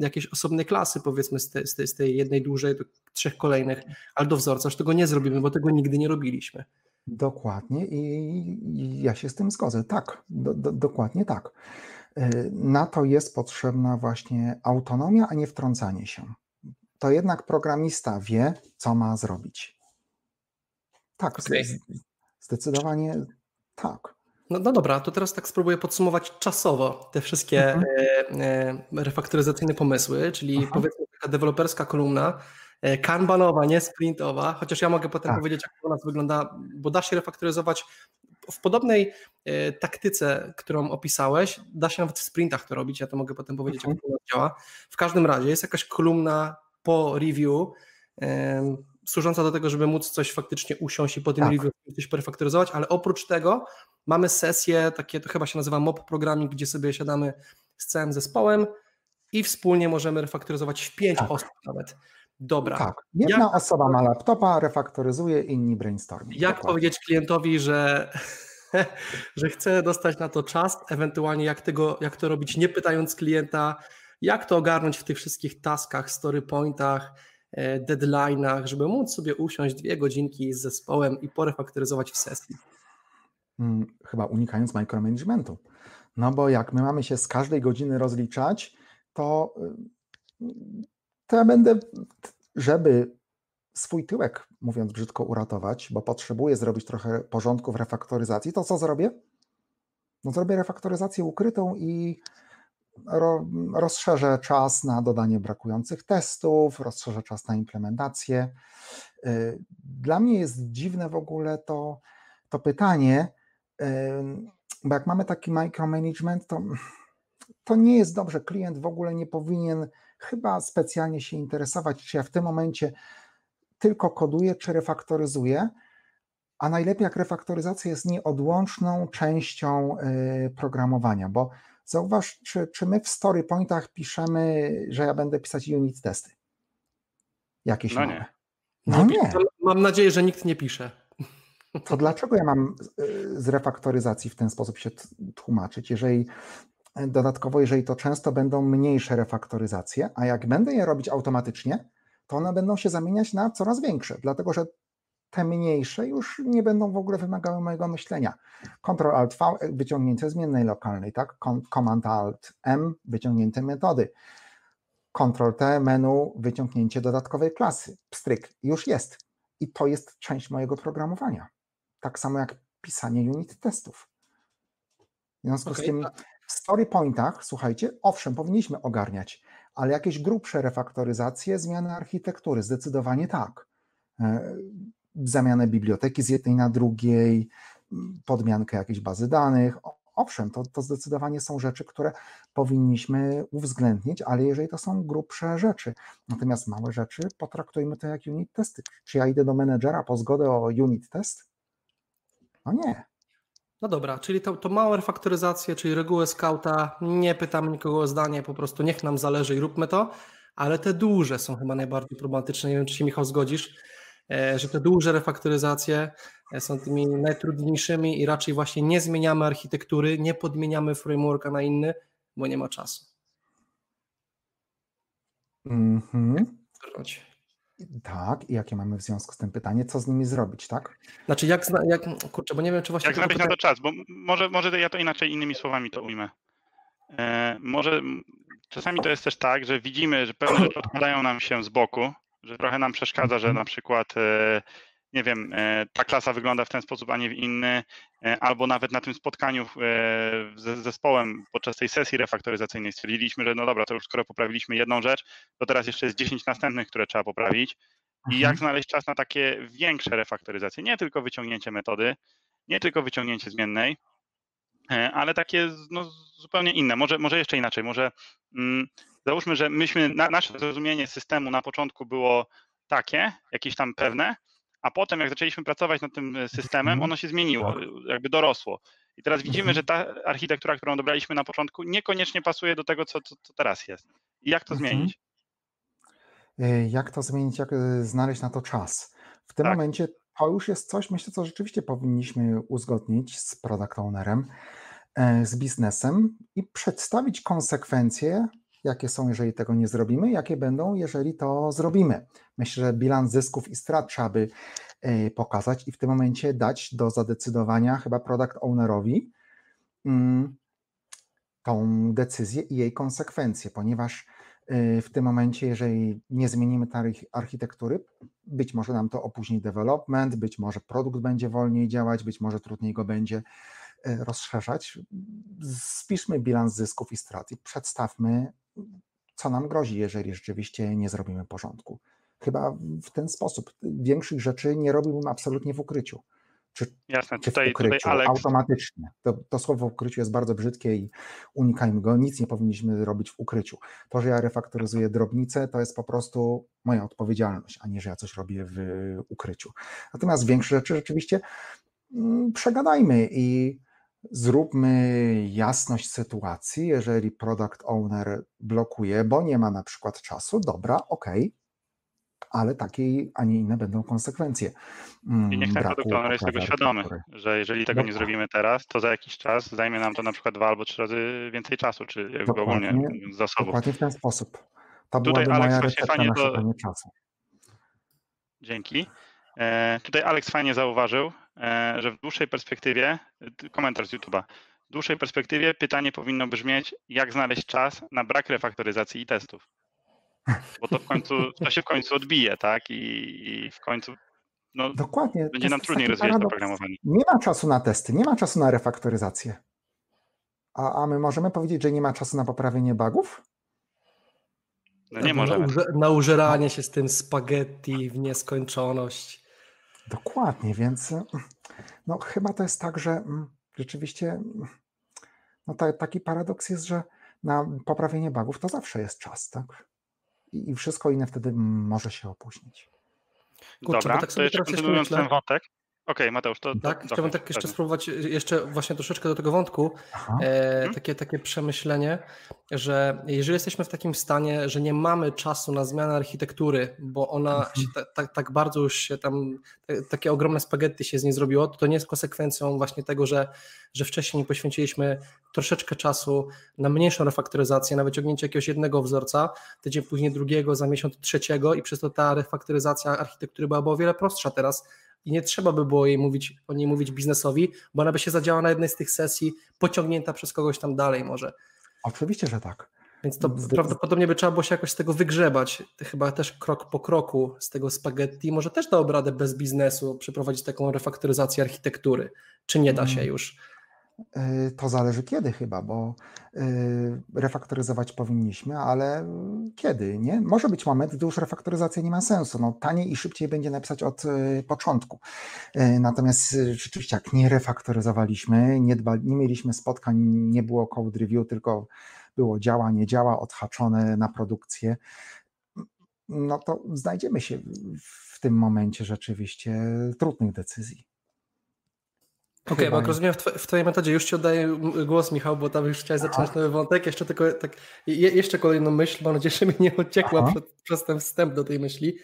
jakiejś osobnej klasy, powiedzmy z, te, z, tej, z tej jednej dużej do trzech kolejnych, ale do wzorca już tego nie zrobimy, bo tego nigdy nie robiliśmy. Dokładnie i ja się z tym zgodzę. Tak, do, do, dokładnie tak. E, na to jest potrzebna właśnie autonomia, a nie wtrącanie się. To jednak programista wie, co ma zrobić. Tak, okay. Zdecydowanie tak. No, no dobra, to teraz tak spróbuję podsumować czasowo te wszystkie mhm. e, e, refaktoryzacyjne pomysły, czyli Aha. powiedzmy taka deweloperska kolumna, e, kanbanowa, nie sprintowa, chociaż ja mogę potem tak. powiedzieć, jak to u nas wygląda, bo da się refaktoryzować w podobnej e, taktyce, którą opisałeś, da się nawet w sprintach to robić, ja to mogę potem powiedzieć, mhm. jak to działa. W każdym razie jest jakaś kolumna po review, służąca do tego, żeby móc coś faktycznie usiąść i po tym tak. review coś perfektoryzować, ale oprócz tego mamy sesje, takie to chyba się nazywa mob programming, gdzie sobie siadamy z całym zespołem i wspólnie możemy refaktoryzować w pięć tak. osób nawet. Dobra. Tak. Jedna jak, osoba ma laptopa, refaktoryzuje, inni brainstorming. Jak Dokładnie. powiedzieć klientowi, że, że chcę dostać na to czas, ewentualnie jak, tego, jak to robić, nie pytając klienta, jak to ogarnąć w tych wszystkich taskach, story pointach, deadline'ach, żeby móc sobie usiąść dwie godzinki z zespołem i porefaktoryzować w sesji. Hmm, chyba unikając micromanagementu. No bo jak my mamy się z każdej godziny rozliczać, to, y, to ja będę, żeby swój tyłek, mówiąc brzydko, uratować, bo potrzebuję zrobić trochę porządku w refaktoryzacji, to co zrobię? No zrobię refaktoryzację ukrytą i ro, rozszerzę czas na dodanie brakujących testów, rozszerzę czas na implementację. Y, dla mnie jest dziwne w ogóle to, to pytanie, y, bo jak mamy taki micromanagement, to, to nie jest dobrze. Klient w ogóle nie powinien chyba specjalnie się interesować, czy ja w tym momencie tylko koduje czy refaktoryzuje, a najlepiej jak refaktoryzacja jest nieodłączną częścią y, programowania, bo zauważ, czy, czy my w story pointach piszemy, że ja będę pisać unit testy? Jakieś no małe. Nie. No nie. Mam nadzieję, że nikt nie pisze. To dlaczego ja mam z refaktoryzacji w ten sposób się tłumaczyć, jeżeli dodatkowo, jeżeli to często będą mniejsze refaktoryzacje, a jak będę je robić automatycznie, to one będą się zamieniać na coraz większe, dlatego że te mniejsze już nie będą w ogóle wymagały mojego myślenia. Ctrl Alt V wyciągnięcie zmiennej lokalnej, tak? Command Alt M wyciągnięcie metody. Ctrl T menu wyciągnięcie dodatkowej klasy. Pstryk, już jest. I to jest część mojego programowania. Tak samo jak pisanie unit testów. W związku okay, z tym w story pointach, słuchajcie, owszem, powinniśmy ogarniać, ale jakieś grubsze refaktoryzacje, zmiany architektury, zdecydowanie tak. Zamianę biblioteki z jednej na drugiej, podmiankę jakiejś bazy danych. Owszem, to, to zdecydowanie są rzeczy, które powinniśmy uwzględnić, ale jeżeli to są grubsze rzeczy. Natomiast małe rzeczy potraktujmy to jak unit testy. Czy ja idę do menedżera po zgodę o unit test? No nie. No dobra, czyli to, to małe refaktoryzacje, czyli regułę skauta, nie pytam nikogo o zdanie, po prostu niech nam zależy i róbmy to, ale te duże są chyba najbardziej problematyczne. Nie wiem, czy się Michał zgodzisz, że te duże refaktoryzacje e, są tymi najtrudniejszymi i raczej właśnie nie zmieniamy architektury, nie podmieniamy frameworka na inny, bo nie ma czasu. Mhm. Tak, i jakie mamy w związku z tym pytanie, co z nimi zrobić, tak? Znaczy, jak, jak kurczę, bo nie wiem, czy właśnie. Jak znaleźć na to czas, bo może, może ja to inaczej innymi słowami to ujmę. E, może czasami to jest też tak, że widzimy, że pewne rzeczy odpadają nam się z boku, że trochę nam przeszkadza, że na przykład e, nie wiem, e, ta klasa wygląda w ten sposób, a nie w inny, e, albo nawet na tym spotkaniu z zespołem podczas tej sesji refaktoryzacyjnej stwierdziliśmy, że no dobra, to już skoro poprawiliśmy jedną rzecz, to teraz jeszcze jest 10 następnych, które trzeba poprawić. I jak mhm. znaleźć czas na takie większe refaktoryzacje? Nie tylko wyciągnięcie metody, nie tylko wyciągnięcie zmiennej, ale takie no, zupełnie inne. Może, może jeszcze inaczej. Może mm, załóżmy, że myśmy, na, nasze zrozumienie systemu na początku było takie, jakieś tam pewne, a potem jak zaczęliśmy pracować nad tym e, systemem, mhm. ono się zmieniło, tak. jakby dorosło. I teraz widzimy, mhm. że ta architektura, którą dobraliśmy na początku, niekoniecznie pasuje do tego, co, co, co teraz jest. I jak to mhm. zmienić? E, jak to zmienić, jak e, znaleźć na to czas? W tym tak. momencie to już jest coś, myślę, co rzeczywiście powinniśmy uzgodnić z product ownerem, z biznesem i przedstawić konsekwencje jakie są, jeżeli tego nie zrobimy, jakie będą, jeżeli to zrobimy. Myślę, że bilans zysków i strat trzeba by e, pokazać i w tym momencie dać do zadecydowania chyba product ownerowi mm, tą decyzję i jej konsekwencje, ponieważ e, w tym momencie, jeżeli nie zmienimy tej architektury, być może nam to opóźni development, być może produkt będzie wolniej działać, być może trudniej go będzie e, rozszerzać. Spiszmy bilans zysków i strat i przedstawmy co nam grozi, jeżeli rzeczywiście nie zrobimy porządku. Chyba w ten sposób. Większych rzeczy nie robiłbym absolutnie w ukryciu. Czy, Jasne, czy tutaj, w ukryciu, Alex... automatycznie. To, to słowo w ukryciu jest bardzo brzydkie i unikajmy go. Nic nie powinniśmy robić w ukryciu. To, że ja refaktoryzuję drobnicę, to jest po prostu moja odpowiedzialność, a nie, że ja coś robię w ukryciu. Natomiast większe rzeczy rzeczywiście mm, przegadajmy i Zróbmy jasność sytuacji, jeżeli product owner blokuje, bo nie ma na przykład czasu, dobra, ok, ale takie, a nie inne będą konsekwencje. I niech ten product owner jest tego świadomy, że jeżeli tego nie zrobimy teraz, to za jakiś czas zajmie nam to na przykład dwa albo trzy razy więcej czasu, czy dokładnie, ogólnie zasobów. Dokładnie w ten sposób. To Tutaj byłaby Alex moja recepta na to... czasu. Dzięki. E, tutaj Alex fajnie zauważył, że w dłuższej perspektywie, komentarz z YouTube'a, w dłuższej perspektywie pytanie powinno brzmieć, jak znaleźć czas na brak refaktoryzacji i testów. Bo to w końcu, to się w końcu odbije, tak? I, i w końcu no, Dokładnie. będzie nam trudniej rozwijać to programowanie. Nie ma czasu na testy, nie ma czasu na refaktoryzację. A, a my możemy powiedzieć, że nie ma czasu na poprawienie bugów? No nie możemy. Na, na użeranie się z tym spaghetti w nieskończoność. Dokładnie, więc no, chyba to jest tak, że mm, rzeczywiście no, ta, taki paradoks jest, że na poprawienie bugów to zawsze jest czas, tak? I, i wszystko inne wtedy może się opóźnić. Kurczę, Dobra, tak to jeszcze kontynuując ten wątek, Okej, okay, Mateusz, to. Tak, to, chciałbym tak jeszcze spróbować, jeszcze właśnie troszeczkę do tego wątku, e, mhm. takie, takie przemyślenie, że jeżeli jesteśmy w takim stanie, że nie mamy czasu na zmianę architektury, bo ona mhm. się ta, ta, tak bardzo już się tam, te, takie ogromne spaghetti się z niej zrobiło, to, to nie jest konsekwencją właśnie tego, że, że wcześniej nie poświęciliśmy troszeczkę czasu na mniejszą refaktoryzację, na wyciągnięcie jakiegoś jednego wzorca, tydzień później drugiego, za miesiąc trzeciego i przez to ta refaktoryzacja architektury byłaby o wiele prostsza teraz, i nie trzeba by było jej mówić, o niej mówić biznesowi, bo ona by się zadziała na jednej z tych sesji, pociągnięta przez kogoś tam dalej może. Oczywiście, że tak. Więc to prawdopodobnie by trzeba było się jakoś z tego wygrzebać, chyba też krok po kroku z tego spaghetti. Może też dałoby radę bez biznesu przeprowadzić taką refaktoryzację architektury. Czy nie da się mm. już? Y, to zależy kiedy chyba, bo y, refaktoryzować powinniśmy, ale kiedy, nie? Może być moment, gdy już refaktoryzacja nie ma sensu. No, taniej i szybciej będzie napisać od y, początku. Natomiast rzeczywiście, jak nie refaktoryzowaliśmy, nie, dba, nie mieliśmy spotkań, nie było code review, tylko było działa, nie działa, odhaczone na produkcję, no to znajdziemy się w tym momencie rzeczywiście trudnych decyzji. Okej, okay, bo jak rozumiem, w, w Twojej metodzie już Ci oddaję głos, Michał, bo tam już chciałeś zacząć nowy wątek. Jeszcze tylko tak, je, jeszcze kolejną myśl, mam nadzieję, że mi nie uciekła przed, przez ten wstęp do tej myśli,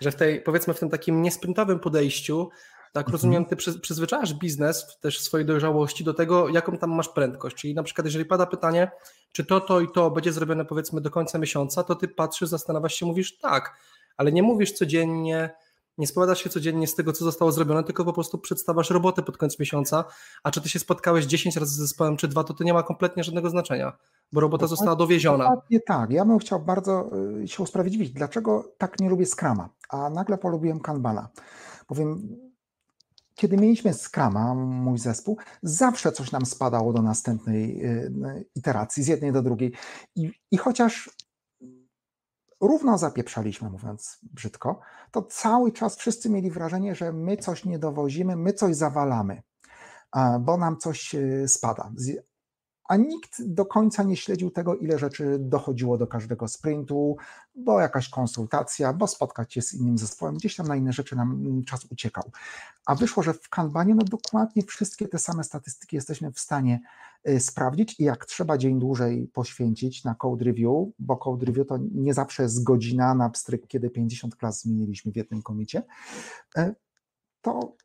że w tej, powiedzmy, w tym takim niesprintowym podejściu, tak mhm. rozumiem, Ty przy, przyzwyczajasz biznes też w swojej dojrzałości do tego, jaką tam masz prędkość. Czyli na przykład, jeżeli pada pytanie, czy to, to i to będzie zrobione powiedzmy do końca miesiąca, to Ty patrzysz, zastanawiasz się, mówisz tak, ale nie mówisz codziennie, nie spowiadasz się codziennie z tego, co zostało zrobione, tylko po prostu przedstawiasz robotę pod koniec miesiąca, a czy ty się spotkałeś 10 razy z zespołem, czy dwa, to to nie ma kompletnie żadnego znaczenia, bo robota została dowieziona. Dokładnie tak. Ja bym chciał bardzo y, się usprawiedliwić, dlaczego tak nie lubię Scrama, a nagle polubiłem Kanbana. Bowiem kiedy mieliśmy Scrama, mój zespół, zawsze coś nam spadało do następnej y, iteracji, z jednej do drugiej. I, i chociaż równo zapieprzaliśmy, mówiąc brzydko, to cały czas wszyscy mieli wrażenie, że my coś nie dowozimy, my coś zawalamy, bo nam coś e, spada a nikt do końca nie śledził tego, ile rzeczy dochodziło do każdego sprintu, bo jakaś konsultacja, bo spotkać się z innym zespołem, gdzieś tam na inne rzeczy nam czas uciekał. A wyszło, że w Kanbanie no dokładnie wszystkie te same statystyki jesteśmy w stanie y, sprawdzić i jak trzeba dzień dłużej poświęcić na code review, bo code review to nie zawsze jest godzina na pstryk, kiedy 50 klas zmieniliśmy w jednym komicie, y, to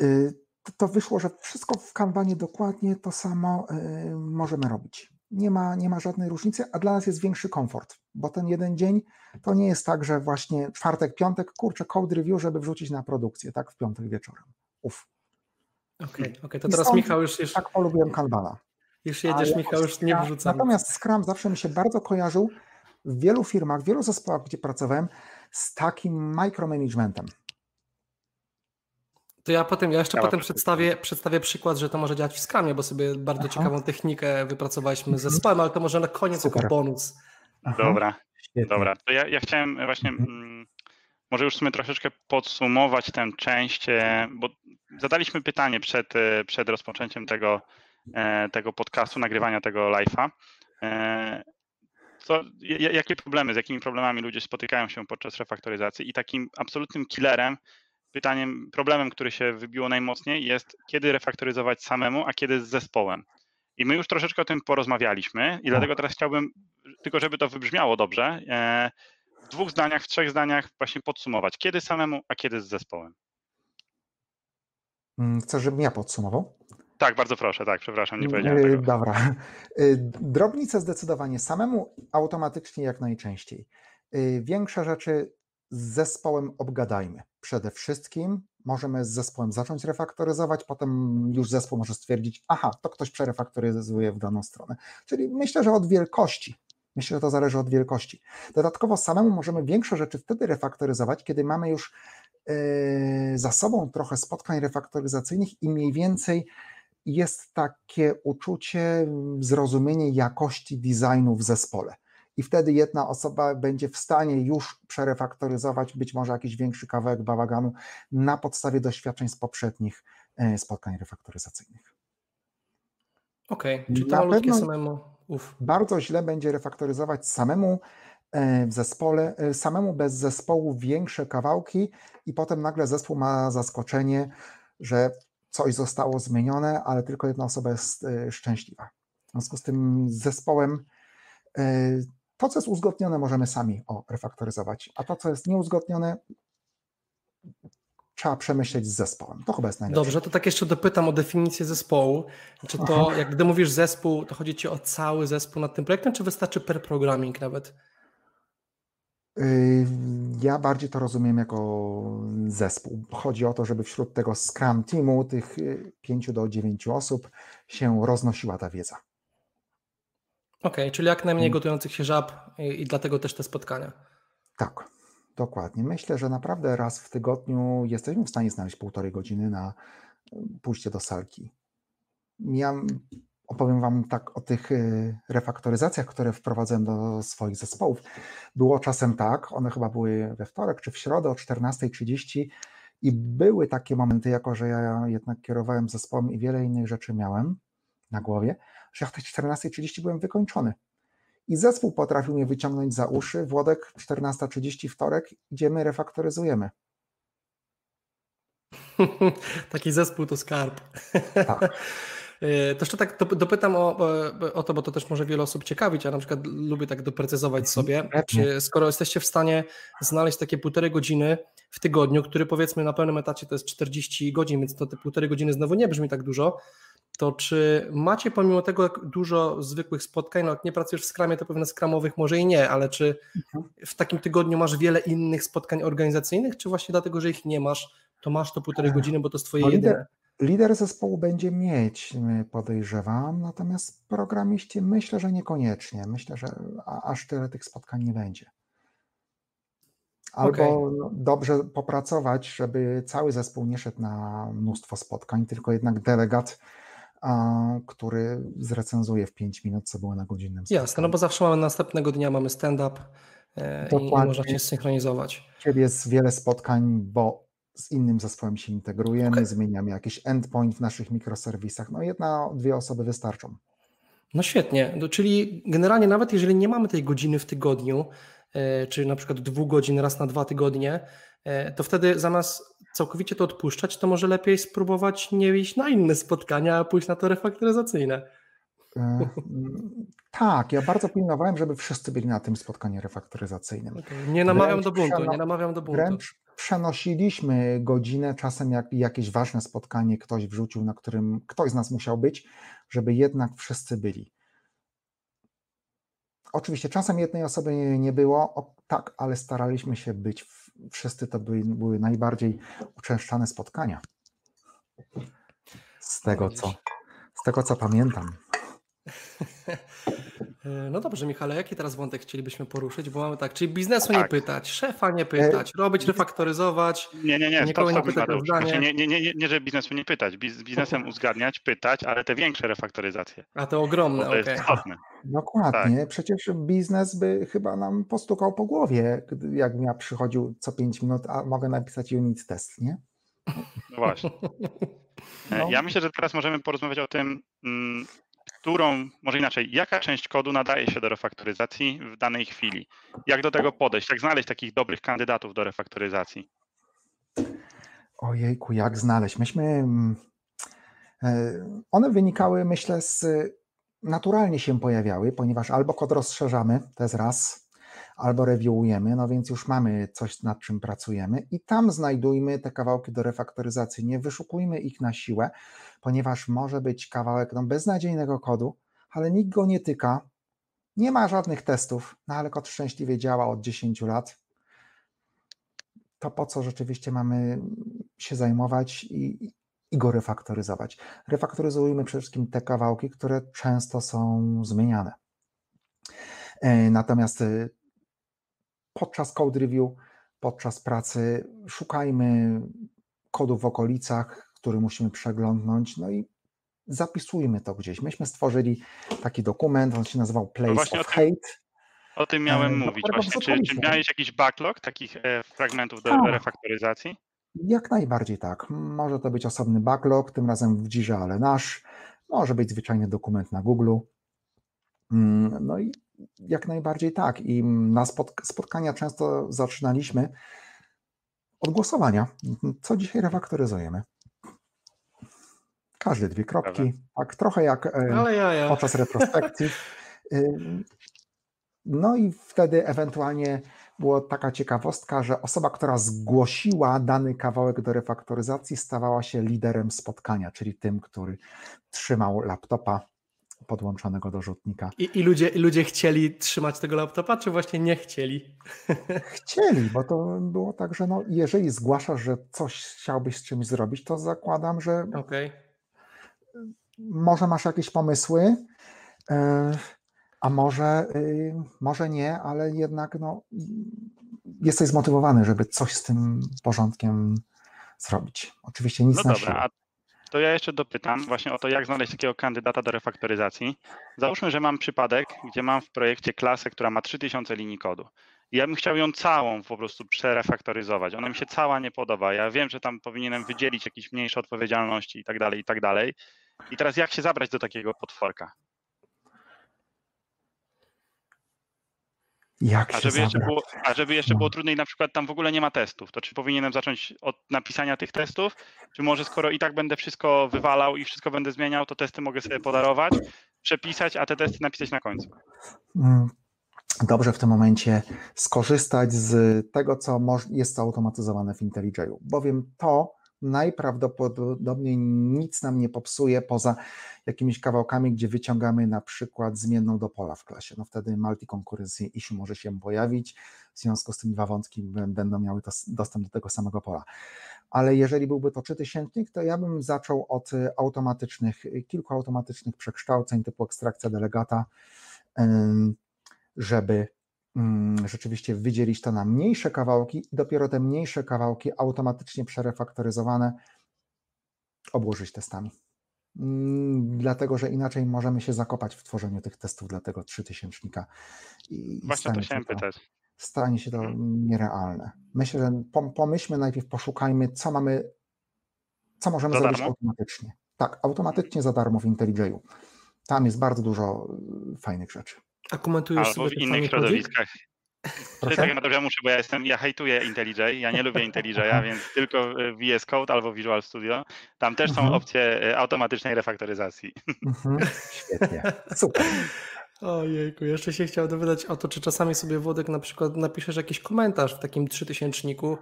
yy, to, to wyszło, że wszystko w kanbanie dokładnie to samo y, możemy robić. Nie ma, nie ma żadnej różnicy, a dla nas jest większy komfort, bo ten jeden dzień to nie jest tak, że właśnie czwartek, piątek, kurczę, code review, żeby wrzucić na produkcję, tak, w piątek wieczorem. Uf. Okej, okay, okay, to teraz Michał już... już... Tak polubiłem kanbana. Już jedziesz, Michał, już nie wrzucam. Natomiast Scrum zawsze mi się bardzo kojarzył w wielu firmach, w wielu zespołach, gdzie pracowałem, z takim micromanagementem. To ja potem, ja jeszcze ja potem przedstawię, przedstawię przykład, że to może działać w Scrumie, bo sobie bardzo Aha. ciekawą technikę wypracowaliśmy z mhm. zespołem, ale to może na koniec Super. jako bonus. Aha. Dobra, Świetnie. dobra. To ja, ja chciałem właśnie mhm. mm, może już w sumie troszeczkę podsumować tę część, e, bo zadaliśmy pytanie przed, e, przed rozpoczęciem tego, e, tego podcastu, nagrywania tego live'a. Co, jakie problemy, z jakimi problemami ludzie spotykają się podczas refaktoryzacji i takim absolutnym killerem pytaniem, problemem, który się wybiło najmocniej jest, kiedy refaktoryzować samemu, a kiedy z zespołem. I my już troszeczkę o tym porozmawialiśmy i dlatego teraz chciałbym, tylko żeby to wybrzmiało dobrze, e, w dwóch zdaniach, w trzech zdaniach właśnie podsumować, kiedy samemu, a kiedy z zespołem. Mm, chcesz, żebym ja podsumował? Tak, bardzo proszę, tak, przepraszam, nie powiedziałem tego. Dobra. Y, drobnice zdecydowanie samemu, automatycznie jak najczęściej. Większe rzeczy z zespołem obgadajmy. Przede wszystkim możemy z zespołem zacząć refaktoryzować, potem już zespół może stwierdzić, aha, to ktoś przerefaktoryzuje w daną stronę. Czyli myślę, że od wielkości. Myślę, że to zależy od wielkości. Dodatkowo samemu możemy większe rzeczy wtedy refaktoryzować, kiedy mamy już yy, za sobą trochę spotkań refaktoryzacyjnych i mniej więcej jest takie uczucie, zrozumienie jakości designu w zespole i wtedy jedna osoba będzie w stanie już przerefaktoryzować być może jakiś większy kawałek bałaganu na podstawie doświadczeń z poprzednich e, spotkań refaktoryzacyjnych. Okej, okay, czy to malutkie samemu? Uf. Bardzo źle będzie refaktoryzować samemu e, w zespole, e, samemu bez zespołu większe kawałki i potem nagle zespół ma zaskoczenie, że coś zostało zmienione, ale tylko jedna osoba jest szczęśliwa. W związku z tym z zespołem to, co jest uzgodnione, możemy sami o, refaktoryzować, a to, co jest nieuzgodnione, trzeba przemyśleć z zespołem. To chyba jest najlepsze. Dobrze, to tak jeszcze dopytam o definicję zespołu. Czy to, Aha. jak gdy mówisz zespół, to chodzi ci o cały zespół nad tym projektem, czy wystarczy per programming nawet? Yy, ja bardziej to rozumiem jako zespół. Chodzi o to, żeby wśród tego Scrum Teamu, tych 5 do 9 osób, się roznosiła ta wiedza. Okej, okay, czyli jak najmniej hmm. gotujących się żab i, i dlatego też te spotkania. Tak, dokładnie. Myślę, że naprawdę raz w tygodniu jesteśmy w stanie znaleźć półtorej godziny na pójście do salki. Ja opowiem Wam tak o tych y, refaktoryzacjach, które wprowadzłem do swoich zespołów. Było czasem tak, one chyba były we wtorek czy w środę o 14.30 i były takie momenty, jako że ja jednak kierowałem zespołem i wiele innych rzeczy miałem na głowie, że ja o tej 14.30 byłem wykończony. I zespół potrafił mnie wyciągnąć za uszy. Włodek, 14.30 wtorek, idziemy, refaktoryzujemy. Taki zespół to skarb. Tak. E, to jeszcze tak dopytam o, o to, bo to też może wiele osób ciekawić. Ja na przykład lubię tak doprecyzować mhm. sobie, czy skoro jesteście w stanie znaleźć takie półtorej godziny w tygodniu, który powiedzmy na pełnym etacie to jest 40 godzin, więc to te półtorej godziny znowu nie brzmi tak dużo, to czy macie pomimo tego dużo zwykłych spotkań, no jak nie pracujesz w skramie, to pewne skramowych może i nie, ale czy mhm. w takim tygodniu masz wiele innych spotkań organizacyjnych, czy właśnie dlatego, że ich nie masz, to masz to półtorej godziny, bo to jest twoje no, jedyne? Lider zespołu będzie mieć, podejrzewam, natomiast programiści myślę, że niekoniecznie. Myślę, że aż tyle tych spotkań nie będzie. Albo okay. dobrze popracować, żeby cały zespół nie szedł na mnóstwo spotkań, tylko jednak delegat, który zrecenzuje w 5 minut, co było na godzinnym spotkaniu. Jasne, no bo zawsze mamy następnego dnia mamy stand-up e, i można się synchronizować. Ciebie jest wiele spotkań, bo z innym zespołem się integrujemy, okay. zmieniamy jakiś endpoint w naszych mikroserwisach. No jedna, dwie osoby wystarczą. No świetnie, no, czyli generalnie nawet jeżeli nie mamy tej godziny w tygodniu, e, czy na przykład dwóch godzin raz na dwa tygodnie, e, to wtedy zamiast całkowicie to odpuszczać, to może lepiej spróbować nie iść na inne spotkania, a pójść na to refaktoryzacyjne. E, tak, ja bardzo pilnowałem, żeby wszyscy byli na tym spotkaniu refaktoryzacyjnym. Okay. Nie namawiam wręcz do buntu, nie namawiam do buntu. Wręcz przenosiliśmy godzinę, czasem jak jakieś ważne spotkanie ktoś wrzucił, na którym ktoś z nas musiał być, żeby jednak wszyscy byli. Oczywiście czasem jednej osoby nie, było, tak, ale staraliśmy się być, wszyscy to były, były najbardziej uczęszczane spotkania. Z tego co, z tego co pamiętam. No dobrze, Michale, jaki teraz wątek chcielibyśmy poruszyć? Bo mamy tak, czyli biznesu tak. nie pytać, szefa nie pytać, e, robić, refaktoryzować. Nie, nie, nie, stop, stop, nie pytać znaczy, nie, nie, nie, nie, że biznesu nie pytać, z biznesem uzgadniać, pytać, ale te większe refaktoryzacje. A to ogromne, okej. Okay. istotne. Dokładnie, tak. przecież biznes by chyba nam postukał po głowie, jakbym ja przychodził co 5 minut, a mogę napisać unit test, nie? No właśnie. E, no. Ja myślę, że teraz możemy porozmawiać o tym, mm, którą, może inaczej, jaka część kodu nadaje się do refaktoryzacji w danej chwili? Jak do tego podejść? Jak znaleźć takich dobrych kandydatów do refaktoryzacji? Ojejku, jak znaleźć? Myśmy. Mm, e, one wynikały, myślę, z. Naturalnie się pojawiały, ponieważ albo kod rozszerzamy, to jest raz, albo reviewujemy, no więc już mamy coś, nad czym pracujemy i tam znajdujmy te kawałki do refaktoryzacji. Nie wyszukujmy ich na siłę, ponieważ może być kawałek no, beznadziejnego kodu, ale nikt go nie tyka, nie ma żadnych testów, no ale kod szczęśliwie działa od 10 lat. To po co rzeczywiście mamy się zajmować i, i go refaktoryzować? Refaktoryzujmy przede wszystkim te kawałki, które często są zmieniane. E, natomiast e, podczas code review, podczas pracy szukajmy kodu w okolicach, który musimy przeglądnąć, no i zapisujmy to gdzieś. Myśmy stworzyli taki dokument, on się nazywał Place no of Hate. O tym miałem e, mówić właśnie. Czy, czy, miałeś jakiś backlog takich fragmentów do tak. refaktoryzacji? Jak najbardziej tak. Może to być osobny backlog, tym razem w Jirze, ale nasz. Może być zwyczajny dokument na Google. Mm, no i jak najbardziej tak. I na spotkania często zaczynaliśmy od głosowania. Co dzisiaj refaktoryzujemy? Każdy dwie kropki, tak trochę jak e, ja, ja. podczas retrospekcji. No i wtedy ewentualnie była taka ciekawostka, że osoba, która zgłosiła dany kawałek do refaktoryzacji, stawała się liderem spotkania, czyli tym, który trzymał laptopa podłączonego do rzutnika. I, i ludzie, ludzie chcieli trzymać tego laptopa, czy właśnie nie chcieli? Chcieli, bo to było tak, że no, jeżeli zgłaszasz, że coś chciałbyś z czymś zrobić, to zakładam, że okay. może masz jakieś pomysły, e, a może, y, może nie, ale jednak no, jesteś zmotywowany, żeby coś z tym porządkiem zrobić. Oczywiście nic no na dobra, to ja jeszcze dopytam właśnie o to, jak znaleźć takiego kandydata do refaktoryzacji. Załóżmy, że mam przypadek, gdzie mam w projekcie klasę, która ma 3000 linii kodu. I ja bym chciał ją całą po prostu przerefaktoryzować. Ona mi się cała nie podoba. Ja wiem, że tam powinienem wydzielić jakieś mniejsze odpowiedzialności i tak dalej, i tak dalej. I teraz jak się zabrać do takiego potworka? Jak a, żeby jeszcze było, a żeby jeszcze było trudniej, na przykład tam w ogóle nie ma testów, to czy powinienem zacząć od napisania tych testów, czy może skoro i tak będę wszystko wywalał i wszystko będę zmieniał, to testy mogę sobie podarować, przepisać, a te testy napisać na końcu? Mm, dobrze w tym momencie skorzystać z tego, co jest automatyzowane w IntelliJ'u, bowiem to najprawdopodobniej nic nam nie popsuje poza jakimiś kawałkami, gdzie wyciągamy na przykład zmienną do pola w klasie. No wtedy multi-concurrency issue może się pojawić, w związku z tym dwa wątki będą miały dostęp do tego samego pola. Ale jeżeli byłby to czytysięcznik, to ja bym zaczął od automatycznych, kilku automatycznych przekształceń typu ekstrakcja delegata, żeby rzeczywiście wydzielić to na mniejsze kawałki i dopiero te mniejsze kawałki automatycznie przerefaktoryzowane obłożyć testami. Mm, dlatego że inaczej możemy się zakopać w tworzeniu tych testów dla tego trzytysięcznika. I Właśnie to chciałem to, pytać. Stanie się to hmm. nierealne. Myślę, że pomyślmy najpierw, poszukajmy, co mamy, co możemy za zrobić automatycznie. Tak, automatycznie za darmo w IntelliJ'u. Tam jest bardzo dużo y, fajnych rzeczy. A komentujesz Albo w innych środowiskach. Proszę? Tak, ja muszę, bo ja jestem, ja hejtuję IntelliJ, ja nie lubię IntelliJ'a, więc tylko VS Code albo Visual Studio. Tam też mhm. są opcje e, automatycznej refaktoryzacji. Mhm. Świetnie, super. Ojejku, jeszcze się chciał dowiedzieć o to, czy czasami sobie Włodek na przykład napiszesz jakiś komentarz w takim trzytysięczniku,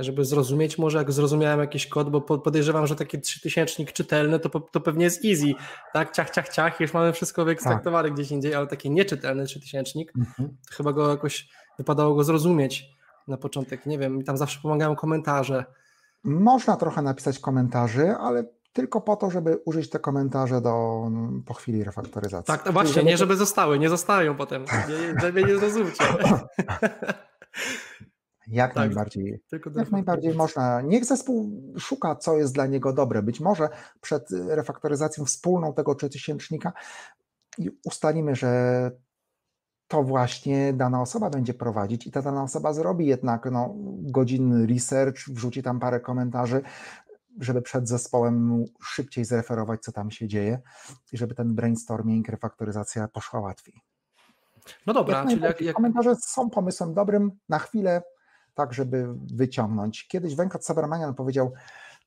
żeby zrozumieć może, jak zrozumiałem jakiś kod, bo podejrzewam, że taki trzytysięcznik czytelny to, to pewnie jest easy, tak, ciach, ciach, ciach, już mamy wszystko wyekstraktowane tak. gdzieś indziej, ale taki nieczytelny trzytysięcznik, mhm. chyba go jakoś wypadało go zrozumieć na początek, nie wiem, tam zawsze pomagają komentarze. Można trochę napisać komentarzy, ale tylko po to, żeby użyć te komentarze do, po chwili refaktoryzacji. Tak, no właśnie, żeby... nie żeby zostały, nie zostają potem, nie, nie, nie zrozumcie. Jak tak, najbardziej. Jak najbardziej można. Niech zespół szuka, co jest dla niego dobre. Być może przed refaktoryzacją wspólną tego trzytysięcznika ustalimy, że to właśnie dana osoba będzie prowadzić i ta dana osoba zrobi jednak no, godzinny research, wrzuci tam parę komentarzy, żeby przed zespołem szybciej zreferować, co tam się dzieje i żeby ten brainstorming, refaktoryzacja poszła łatwiej. No dobra, jak czyli jak, jak... komentarze są pomysłem dobrym na chwilę tak żeby wyciągnąć. Kiedyś Venkat Subramanian powiedział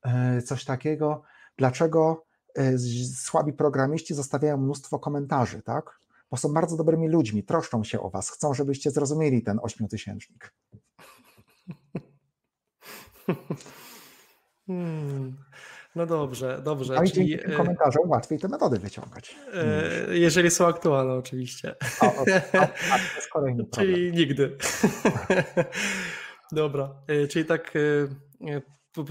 e, coś takiego, dlaczego e, słabi programiści zostawiają mnóstwo komentarzy, tak? Bo są bardzo dobrymi ludźmi, troszczą się o was, chcą, żebyście zrozumieli ten ośmiotysięcznik. Hmm. No dobrze, dobrze. No i czyli... dzięki tym e, komentarzom łatwiej te metody wyciągać. Jeżeli są aktualne oczywiście. Jest kolejny problem. Czyli nigdy. Dobra, e, czyli tak e, e,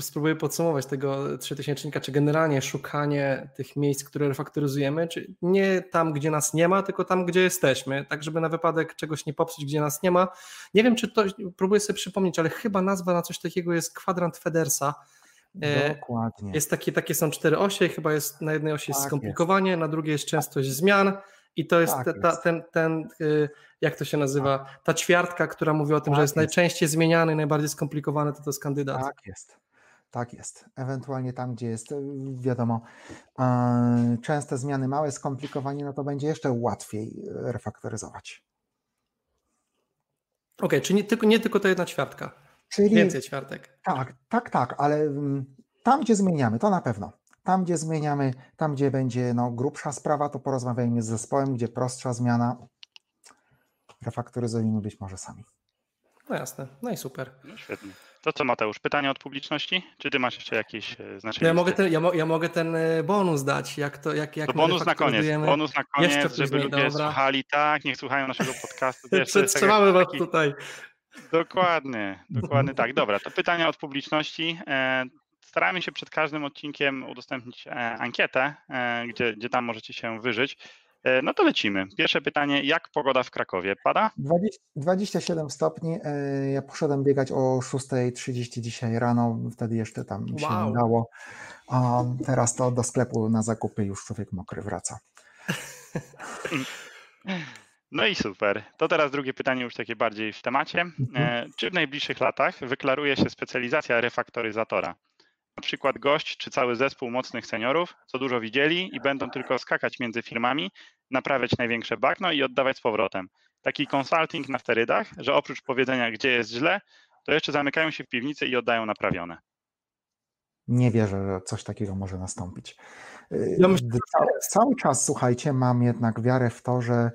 spróbuję podsumować tego trzytysięcznika, czy generalnie szukanie tych miejsc, które refaktoryzujemy, czy nie tam, gdzie nas nie ma, tylko tam, gdzie jesteśmy, tak żeby na wypadek czegoś nie popsuć, gdzie nas nie ma. Nie wiem, czy to, próbuję sobie przypomnieć, ale chyba nazwa na coś takiego jest kwadrant Federsa. Dokładnie. Jest takie, takie są cztery osie, chyba jest na jednej osi jest tak skomplikowanie, jest. na drugiej jest częstość zmian, i to jest, tak ta, jest. ten, ten, y, jak to się nazywa, ta ćwiartka, która mówi o tym, tak że jest, jest, najczęściej zmieniany, najbardziej skomplikowany, to to jest kandydat. Tak jest. tak jest. Ewentualnie tam, gdzie jest, y, wiadomo, e, częste zmiany, małe skomplikowanie, no to będzie jeszcze łatwiej y, refaktoryzować. Okej, czyli nie tylko, nie tylko to jedna ćwiartka. Czyli Więcej ćwiartek. tak, tak, tak, ale mm, tam, gdzie zmieniamy, to na pewno. Tam, gdzie zmieniamy, tam, gdzie będzie no, grubsza sprawa, to porozmawiajmy z zespołem, gdzie prostsza zmiana, refaktoryzujemy być może sami. No jasne, no i super. No świetnie. To co Mateusz, pytania od publiczności? Czy ty masz jeszcze jakieś e, znaczenie? Ja mogę, ten, ja, mo, ja mogę ten e, bonus dać, jak to, jak, jak To my bonus na koniec. Bonus na koniec, Jeszcze żeby później, ludzie dobra. słuchali tak, niech słuchają naszego podcastu. Tak Przetrzymamy was taki- tutaj. Dokładnie, dokładnie tak. Dobra, to pytania od publiczności. Staramy się przed każdym odcinkiem udostępnić e, ankietę, e, gdzie, gdzie tam możecie się wyżyć. E, No to lecimy. Pierwsze pytanie, jak pogoda w Krakowie? Pada? 20, 27 stopni. Ja poszedłem biegać o 6.30 dzisiaj rano, wtedy jeszcze tam mi się Wow. nie dało. A teraz to do sklepu na zakupy już człowiek mokry wraca. No i super. To teraz drugie pytanie już takie bardziej w temacie. E, Czy w najbliższych latach wyklaruje się specjalizacja refaktoryzatora? Na przykład gość czy cały zespół mocnych seniorów, co dużo widzieli i będą tylko skakać między firmami, naprawiać największe bagno i oddawać z powrotem. Taki consulting na sterydach, że oprócz powiedzenia, gdzie jest źle, to jeszcze zamykają się w piwnicy i oddają naprawione. Nie wierzę, że coś takiego może nastąpić. Y, Ja myślę, d- cały, cały czas, słuchajcie, mam jednak wiarę w to, że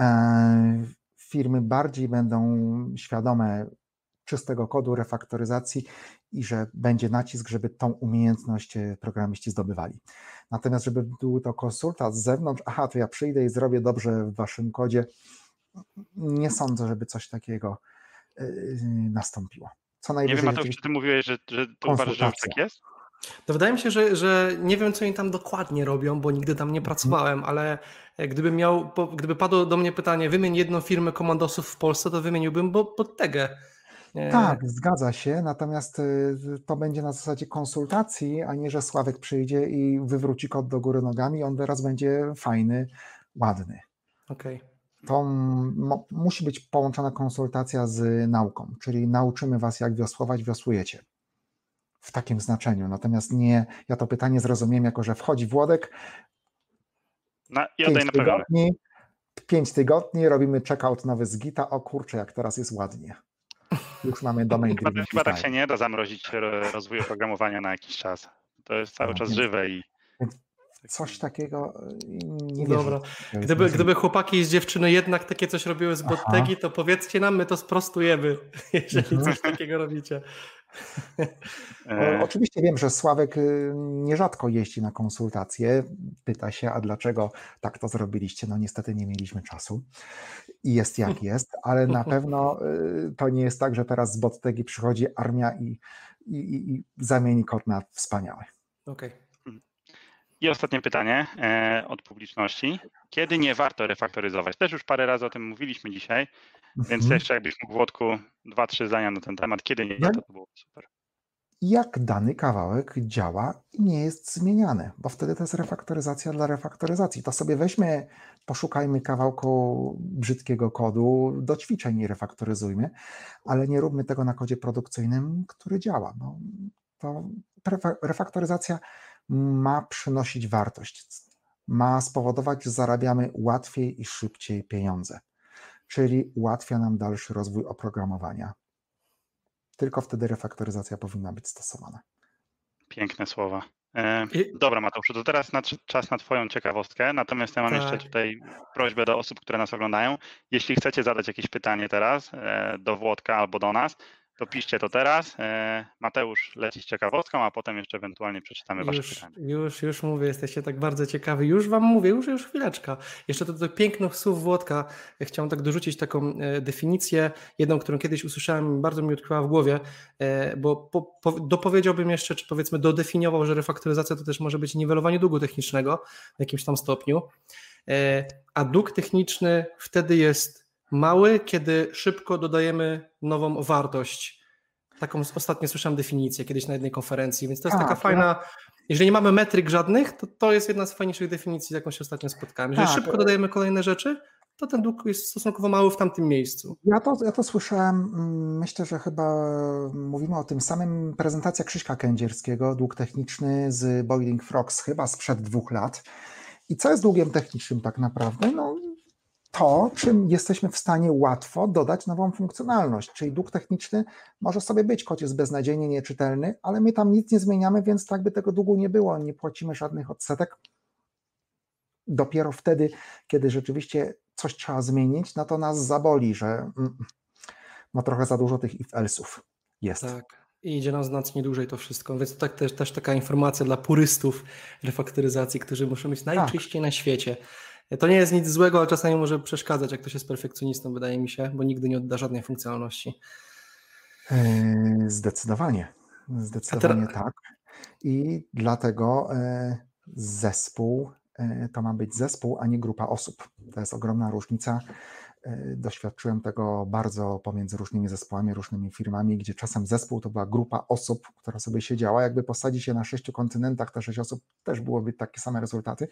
e, firmy bardziej będą świadome czystego kodu refaktoryzacji i że będzie nacisk, żeby tą umiejętność e, programiści zdobywali. Natomiast, żeby był to konsultant z zewnątrz, aha, to ja przyjdę i zrobię dobrze w waszym kodzie, nie sądzę, żeby coś takiego y, nastąpiło. Co Nie najwyżej wiem, Mateusz, czy ty mówiłeś, że, że ty uważasz, że tak Konsultacja. jest? To wydaje mi się, że, że nie wiem, co oni tam dokładnie robią, bo nigdy tam nie Mhm. pracowałem, ale gdyby miał, gdyby padło do mnie pytanie, wymień jedną firmę komandosów w Polsce, to wymieniłbym bo, Bottegę. E, Tak, zgadza się, natomiast y, to będzie na zasadzie konsultacji, a nie, że Sławek przyjdzie i wywróci kod do góry nogami, on teraz będzie fajny, ładny. Okej. To m- mo- musi być połączona konsultacja z nauką, czyli nauczymy was, jak wiosłować, wiosłujecie. W takim znaczeniu. Natomiast nie, ja to pytanie zrozumiem jako, że wchodzi Włodek, Na, I pięć tygodni, pięć tygodni, robimy checkout nowy z Gita, o kurczę, jak teraz jest ładnie. Już mamy domain Chyba, driven chyba tak się nie da zamrozić ro- rozwoju oprogramowania na jakiś czas. To jest cały No, czas więc- żywe i Coś takiego y, nie. Dobra. że to jest Gdyby, gdyby chłopaki z dziewczyny jednak takie coś robiły z Aha. Bottegi, to powiedzcie nam, my to sprostujemy, jeżeli Mhm. coś takiego robicie. O, e, Oczywiście wiem, że Sławek y, nierzadko jeździ na konsultacje. Pyta się, a dlaczego tak to zrobiliście? No niestety nie mieliśmy czasu i jest jak jest, ale na pewno y, to nie jest tak, że teraz z Bottegi przychodzi armia i, i, i, i zamieni kod na wspaniały. Okej. I ostatnie pytanie e, od publiczności. Kiedy nie warto refaktoryzować? Też już parę razy o tym mówiliśmy dzisiaj, więc Mhm. jeszcze jakbyś mógł Włodku dwa, trzy zdania na ten temat. Kiedy nie warto, to było super. jak dany kawałek działa i nie jest zmieniany, bo wtedy to jest refaktoryzacja dla refaktoryzacji. To sobie weźmy, poszukajmy kawałku brzydkiego kodu, do ćwiczeń refaktoryzujmy, ale nie róbmy tego na kodzie produkcyjnym, który działa. Bo to refa- refaktoryzacja ma przynosić wartość, ma spowodować, że zarabiamy łatwiej i szybciej pieniądze, czyli ułatwia nam dalszy rozwój oprogramowania. Tylko wtedy refaktoryzacja powinna być stosowana. Piękne słowa. E, Dobra, Mateuszu, to teraz nadszedł czas na Twoją ciekawostkę. Natomiast ja mam jeszcze Tak. tutaj prośbę do osób, które nas oglądają. Jeśli chcecie zadać jakieś pytanie teraz e, do Włodka albo do nas, to piszcie to teraz. E, Mateusz leci z ciekawostką, a potem jeszcze ewentualnie przeczytamy Wasze Już, pytania. już, już mówię, jesteście tak bardzo ciekawi. Już wam mówię, już, już chwileczka. Jeszcze do tych pięknych słów Włodka chciałem tak dorzucić taką e, definicję, jedną, którą kiedyś usłyszałem, bardzo mi utkwiła w głowie, e, bo po, po, dopowiedziałbym jeszcze, czy powiedzmy dodefiniował, że refaktoryzacja to też może być niwelowanie długu technicznego w jakimś tam stopniu, a dług techniczny wtedy jest mały, kiedy szybko dodajemy nową wartość. Taką ostatnio słyszałem definicję kiedyś na jednej konferencji, więc to jest Tak, taka ja- fajna. Jeżeli nie mamy metryk żadnych, to to jest jedna z fajniejszych definicji, z jaką się ostatnio spotkałem. Jeżeli Tak, szybko dodajemy kolejne rzeczy, to ten dług jest stosunkowo mały w tamtym miejscu. Ja to, ja to słyszałem, mm, myślę, że chyba mówimy o tym samym, prezentacja Krzyśka Kędzierskiego, dług techniczny z Boiling Frogs, chyba sprzed dwóch lat. I co jest długiem technicznym tak naprawdę? No, to, czym jesteśmy w stanie łatwo dodać nową funkcjonalność. Czyli dług techniczny może sobie być, choć jest beznadziejnie nieczytelny, ale my tam nic nie zmieniamy, więc tak by tego długu nie było, nie płacimy żadnych odsetek. Dopiero wtedy, kiedy rzeczywiście coś trzeba zmienić, no to nas zaboli, że mm, no trochę za dużo tych if-else'ów jest. Tak. I idzie nam znacznie dłużej to wszystko, więc to tak też, też taka informacja dla purystów refaktoryzacji, którzy muszą być najczyściej tak. na świecie. To nie jest nic złego, ale czasami może przeszkadzać, jak ktoś jest perfekcjonistą, wydaje mi się, bo nigdy nie odda żadnej funkcjonalności. E, zdecydowanie. Zdecydowanie tak. I dlatego e, zespół e, to ma być zespół, a nie grupa osób. To jest ogromna różnica doświadczyłem tego bardzo pomiędzy różnymi zespołami, różnymi firmami, gdzie czasem zespół to była grupa osób, która sobie siedziała. Jakby posadzić się na sześciu kontynentach, te sześć osób też byłoby takie same rezultaty,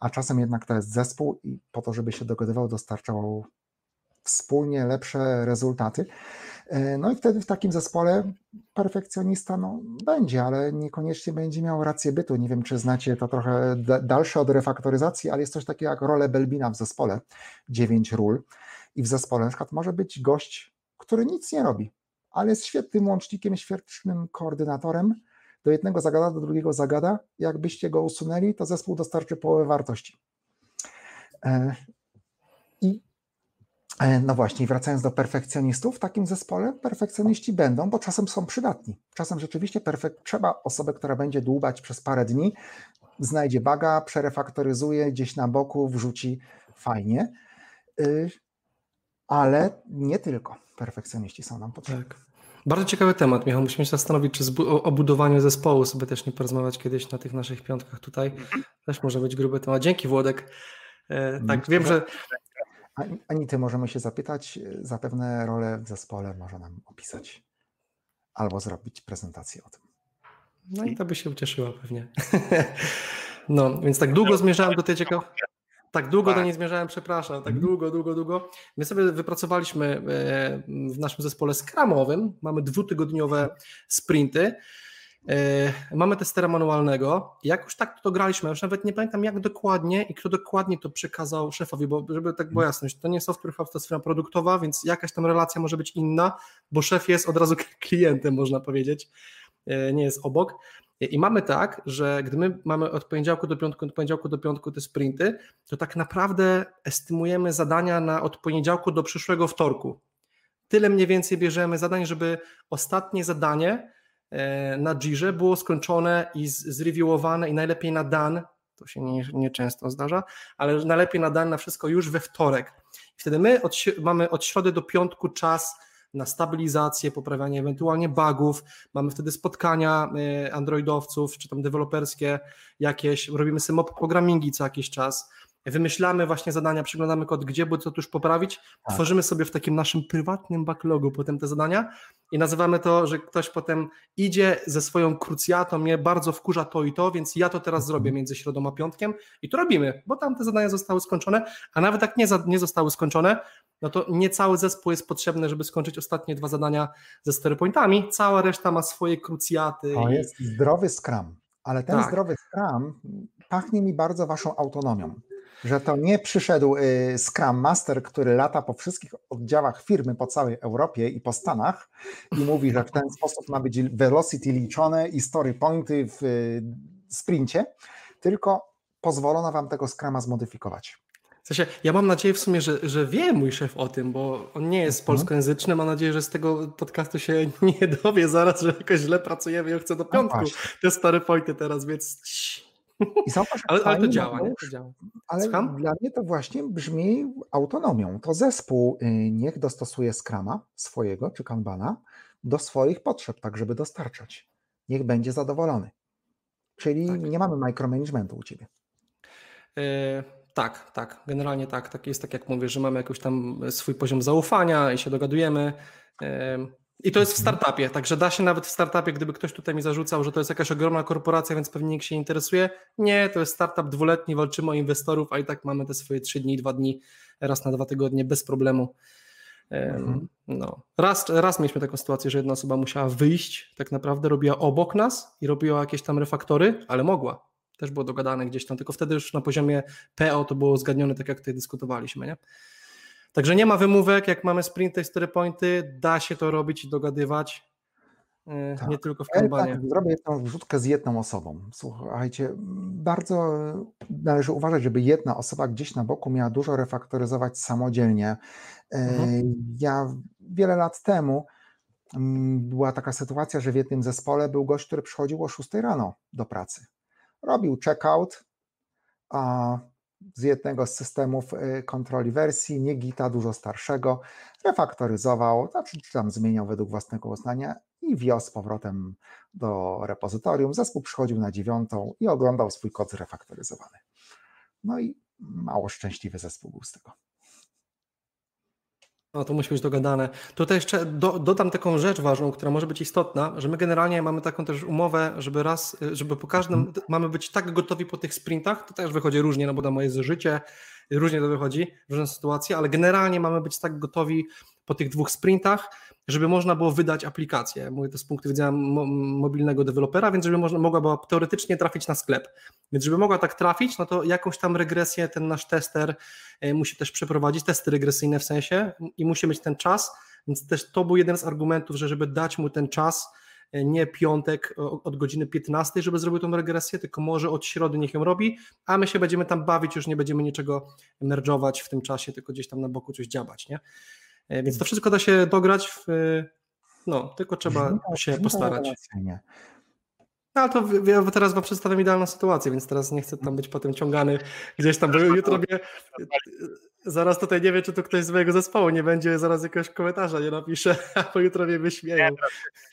a czasem jednak to jest zespół i po to, żeby się dogadywał, dostarczał wspólnie lepsze rezultaty. E, no i wtedy w takim zespole perfekcjonista no, będzie, ale niekoniecznie będzie miał rację bytu. Nie wiem, czy znacie to trochę dalsze od refaktoryzacji, ale jest coś takiego jak rolę Belbina w zespole, dziewięć ról. I w zespole na przykład może być gość, który nic nie robi, ale jest świetnym łącznikiem, świetnym koordynatorem. Do jednego zagada, do drugiego zagada. Jakbyście go usunęli, to zespół dostarczy połowę wartości. E, I e, no właśnie, wracając do perfekcjonistów, w takim zespole perfekcjoniści będą, bo czasem są przydatni. Czasem rzeczywiście perfek- trzeba osobę, która będzie dłubać przez parę dni, znajdzie baga, przerefaktoryzuje, gdzieś na boku wrzuci fajnie. Ale nie tylko perfekcjoniści są nam potrzebni. Tak. Bardzo ciekawy temat, Michał. Musimy się zastanowić, czy o budowaniu zespołu sobie też nie porozmawiać kiedyś na tych naszych piątkach tutaj. Też może być gruby temat. Dzięki Włodek. E, tak, wiem, że... Ani ty możemy się zapytać, zapewne rolę w zespole może nam opisać albo zrobić prezentację o tym. No i to by się ucieszyła pewnie. No, więc tak długo zmierzałem do tej ciekawości. Tak długo tak. do niej zmierzałem, przepraszam, tak mhm. długo, długo, długo. My sobie wypracowaliśmy e, w naszym zespole skramowym, mamy dwutygodniowe sprinty, e, mamy testera manualnego. Jak już tak to graliśmy, już nawet nie pamiętam jak dokładnie i kto dokładnie to przekazał szefowi, bo żeby tak była mhm. jasność, to nie software house, to firma produktowa, więc jakaś tam relacja może być inna, bo szef jest od razu klientem, można powiedzieć, e, nie jest obok. I mamy tak, że gdy my mamy od poniedziałku do piątku, od poniedziałku do piątku te sprinty, to tak naprawdę estymujemy zadania na od poniedziałku do przyszłego wtorku. Tyle mniej więcej bierzemy zadań, żeby ostatnie zadanie e, na Jirze było skończone i zreviewowane i najlepiej na dan, to się nie, nie zdarza, ale najlepiej na dan na wszystko już we wtorek. Wtedy my od, mamy od środy do piątku czas na stabilizację, poprawianie ewentualnie bugów. Mamy wtedy spotkania y, androidowców, czy tam deweloperskie jakieś, robimy sobie mob programmingi co jakiś czas. Wymyślamy właśnie zadania, przeglądamy kod, gdzie by to już poprawić, tak. tworzymy sobie w takim naszym prywatnym backlogu potem te zadania i nazywamy to, że ktoś potem idzie ze swoją krucjatą, mnie bardzo wkurza to i to, więc ja to teraz mhm. zrobię między środą a piątkiem i to robimy, bo tam te zadania zostały skończone, a nawet jak nie, nie zostały skończone, no to nie cały zespół jest potrzebny, żeby skończyć ostatnie dwa zadania ze stereopointami, cała reszta ma swoje krucjaty. To i... jest zdrowy Scrum, ale ten tak. zdrowy Scrum pachnie mi bardzo waszą autonomią. Że to nie przyszedł y, Scrum Master, który lata po wszystkich oddziałach firmy po całej Europie i po Stanach i mówi, że w ten sposób ma być velocity liczone i story pointy w y, sprincie, tylko pozwolono wam tego Scruma zmodyfikować. W sensie, ja mam nadzieję w sumie, że, że wie mój szef o tym, bo on nie jest mhm. polskojęzyczny. Mam nadzieję, że z tego podcastu się nie dowie zaraz, że jakoś źle pracujemy i on chce do piątku no te stare pointy teraz, więc... I zauważ, ale, ale to działa, nie? To działa. Ale Skam? dla mnie to właśnie brzmi autonomią. To zespół y, niech dostosuje Scrama swojego czy Kanbana do swoich potrzeb, tak żeby dostarczać. Niech będzie zadowolony. Czyli tak. nie mamy micromanagementu u Ciebie. Yy, tak, tak, generalnie tak. tak. Jest tak jak mówię, że mamy jakiś tam swój poziom zaufania i się dogadujemy. I to jest w startupie, także da się nawet w startupie, gdyby ktoś tutaj mi zarzucał, że to jest jakaś ogromna korporacja, więc pewnie nikt się interesuje. Nie, to jest startup dwuletni, walczymy o inwestorów, a i tak mamy te swoje trzy dni, dwa dni, raz na dwa tygodnie bez problemu. Mhm. No. Raz, raz mieliśmy taką sytuację, że jedna osoba musiała wyjść, tak naprawdę robiła obok nas i robiła jakieś tam refaktory, ale mogła. Też było dogadane gdzieś tam, tylko wtedy już na poziomie PO to było zgadnione, tak jak tutaj dyskutowaliśmy. Nie? Także nie ma wymówek, jak mamy sprinty, story pointy, da się to robić i dogadywać. E, tak. Nie tylko w kanbanie. tak, zrobię jedną wrzutkę z jedną osobą. Słuchajcie, bardzo należy uważać, żeby jedna osoba gdzieś na boku miała dużo refaktoryzować samodzielnie. E, mhm. Ja wiele lat temu mm, była taka sytuacja, że w jednym zespole był gość, który przychodził o 6 rano do pracy. Robił checkout, a z jednego z systemów y, kontroli wersji, nie Gita, dużo starszego, refaktoryzował, znaczy tam zmieniał według własnego uznania i wiózł z powrotem do repozytorium. Zespół przychodził na dziewiątą i oglądał swój kod zrefaktoryzowany. No i mało szczęśliwy zespół był z tego. No to musi być dogadane. Tutaj jeszcze do, dodam taką rzecz ważną, która może być istotna, że my generalnie mamy taką też umowę, żeby raz, żeby po każdym, mhm. mamy być tak gotowi po tych sprintach, to też wychodzi różnie, no bo na moje życie, różnie to wychodzi, różne sytuacje, ale generalnie mamy być tak gotowi po tych dwóch sprintach, żeby można było wydać aplikację. Mówię to z punktu widzenia mobilnego dewelopera, więc żeby można, mogła była teoretycznie trafić na sklep. Więc żeby mogła tak trafić, no to jakąś tam regresję ten nasz tester e, musi też przeprowadzić, testy regresyjne w sensie i musi mieć ten czas, więc też to był jeden z argumentów, że żeby dać mu ten czas, e, nie piątek od godziny 15, żeby zrobił tą regresję, tylko może od środy niech ją robi, a my się będziemy tam bawić, już nie będziemy niczego merdżować w tym czasie, tylko gdzieś tam na boku coś działać, nie? E, więc to wszystko da się dograć, w, no, tylko trzeba się postarać. No, ale to ja teraz wam przedstawiam idealną sytuację, więc teraz nie chcę tam być potem ciągany gdzieś tam, bo jutro mnie, zaraz tutaj nie wiem, czy tu ktoś z mojego zespołu nie będzie, zaraz jakiegoś komentarza nie napisze, bo jutro mnie wyśmieją.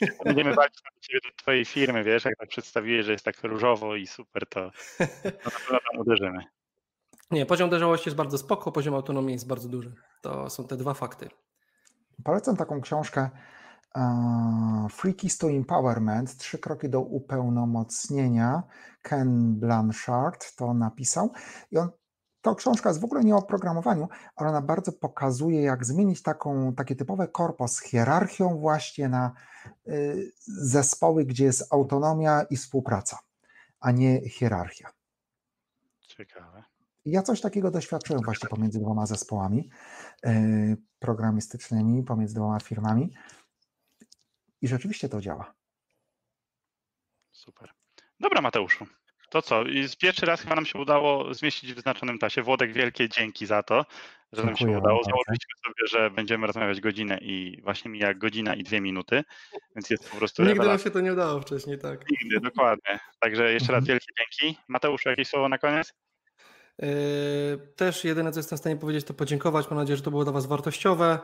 Nie, będziemy walczyć do twojej firmy, wiesz, jak tak przedstawiłeś, że jest tak różowo i super, to na pewno tam uderzymy. Nie, poziom dojrzałości jest bardzo spoko, poziom autonomii jest bardzo duży. To są te dwa fakty. Polecam taką książkę Free Keys to Empowerment, trzy kroki do upełnomocnienia. Ken Blanchard to napisał i on to książka jest w ogóle nie o programowaniu, ale ona bardzo pokazuje, jak zmienić taką, takie typowe korpo z hierarchią właśnie na y, zespoły, gdzie jest autonomia i współpraca, a nie hierarchia. Ciekawe. Ja coś takiego doświadczyłem właśnie pomiędzy dwoma zespołami e, programistycznymi, pomiędzy dwoma firmami i rzeczywiście to działa. Super. Dobra, Mateuszu. To co? Pierwszy raz chyba nam się udało zmieścić w wyznaczonym czasie. Włodek, wielkie dzięki za to, że Dziękuję nam się udało. Założyliśmy sobie, że będziemy rozmawiać godzinę i właśnie mija godzina i dwie minuty, więc jest po prostu Nigdy nam się to nie udało wcześniej, tak. Nigdy, dokładnie. Także jeszcze raz mhm. wielkie dzięki. Mateuszu, jakieś słowo na koniec? Yy, też jedyne, co jestem w stanie powiedzieć, to podziękować. Mam nadzieję, że to było dla Was wartościowe.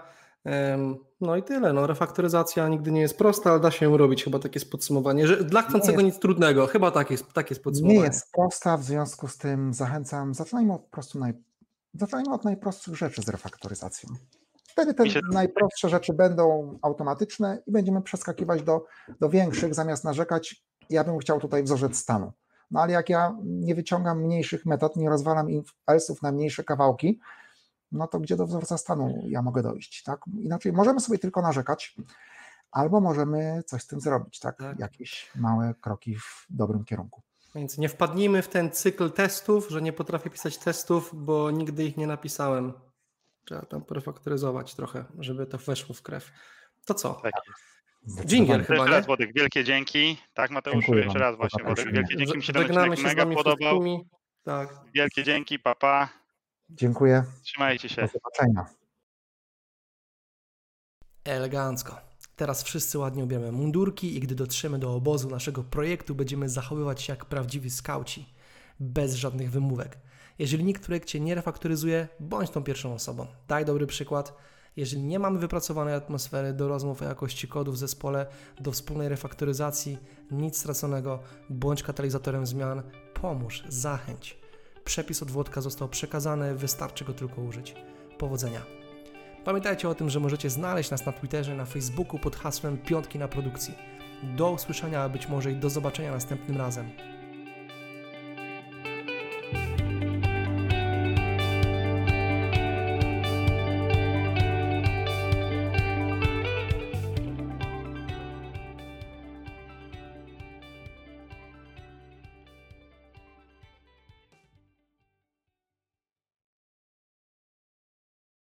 No i tyle. No, refaktoryzacja nigdy nie jest prosta, ale da się ją robić. Chyba takie jest podsumowanie. Że dla chcącego nic trudnego. Chyba tak jest, tak jest podsumowanie. Nie jest prosta, w związku z tym zachęcam, zaczynajmy od, prostu naj, zaczynajmy od najprostszych rzeczy z refaktoryzacją. Wtedy te najprostsze rzeczy będą automatyczne i będziemy przeskakiwać do, do większych, zamiast narzekać. Ja bym chciał tutaj wzorzec stanu. No ale jak ja nie wyciągam mniejszych metod, nie rozwalam elsów na mniejsze kawałki, no to gdzie do wzorca stanu ja mogę dojść, tak? Inaczej możemy sobie tylko narzekać, albo możemy coś z tym zrobić, tak? tak. Jakieś małe kroki w dobrym kierunku. Więc nie wpadnijmy w ten cykl testów, że nie potrafię pisać testów, bo nigdy ich nie napisałem. Trzeba tam prefaktoryzować trochę, żeby to weszło w krew. To co? Tak jest. Dżingiel chyba, Jeszcze raz Wodek, wielkie dzięki. Tak Mateusz, Dziękuję jeszcze raz właśnie Wodek, wielkie dzięki. Mi się ten odcinek mega podobał. Tak. Wielkie dzięki, papa. Pa. Dziękuję. Trzymajcie się. Do zobaczenia. Elegancko. Teraz wszyscy ładnie ubierzemy mundurki i gdy dotrzemy do obozu naszego projektu, będziemy zachowywać się jak prawdziwi skauci, bez żadnych wymówek. Jeżeli nikt w projekcie nie refaktoryzuje, bądź tą pierwszą osobą. Daj dobry przykład jeżeli nie mamy wypracowanej atmosfery do rozmów o jakości kodu w zespole, do wspólnej refaktoryzacji, nic straconego, bądź katalizatorem zmian, pomóż, zachęć. Przepis od Włodka został przekazany, wystarczy go tylko użyć. Powodzenia. Pamiętajcie o tym, że możecie znaleźć nas na Twitterze, na Facebooku pod hasłem Piątki na Produkcji. Do usłyszenia, a być może i do zobaczenia następnym razem.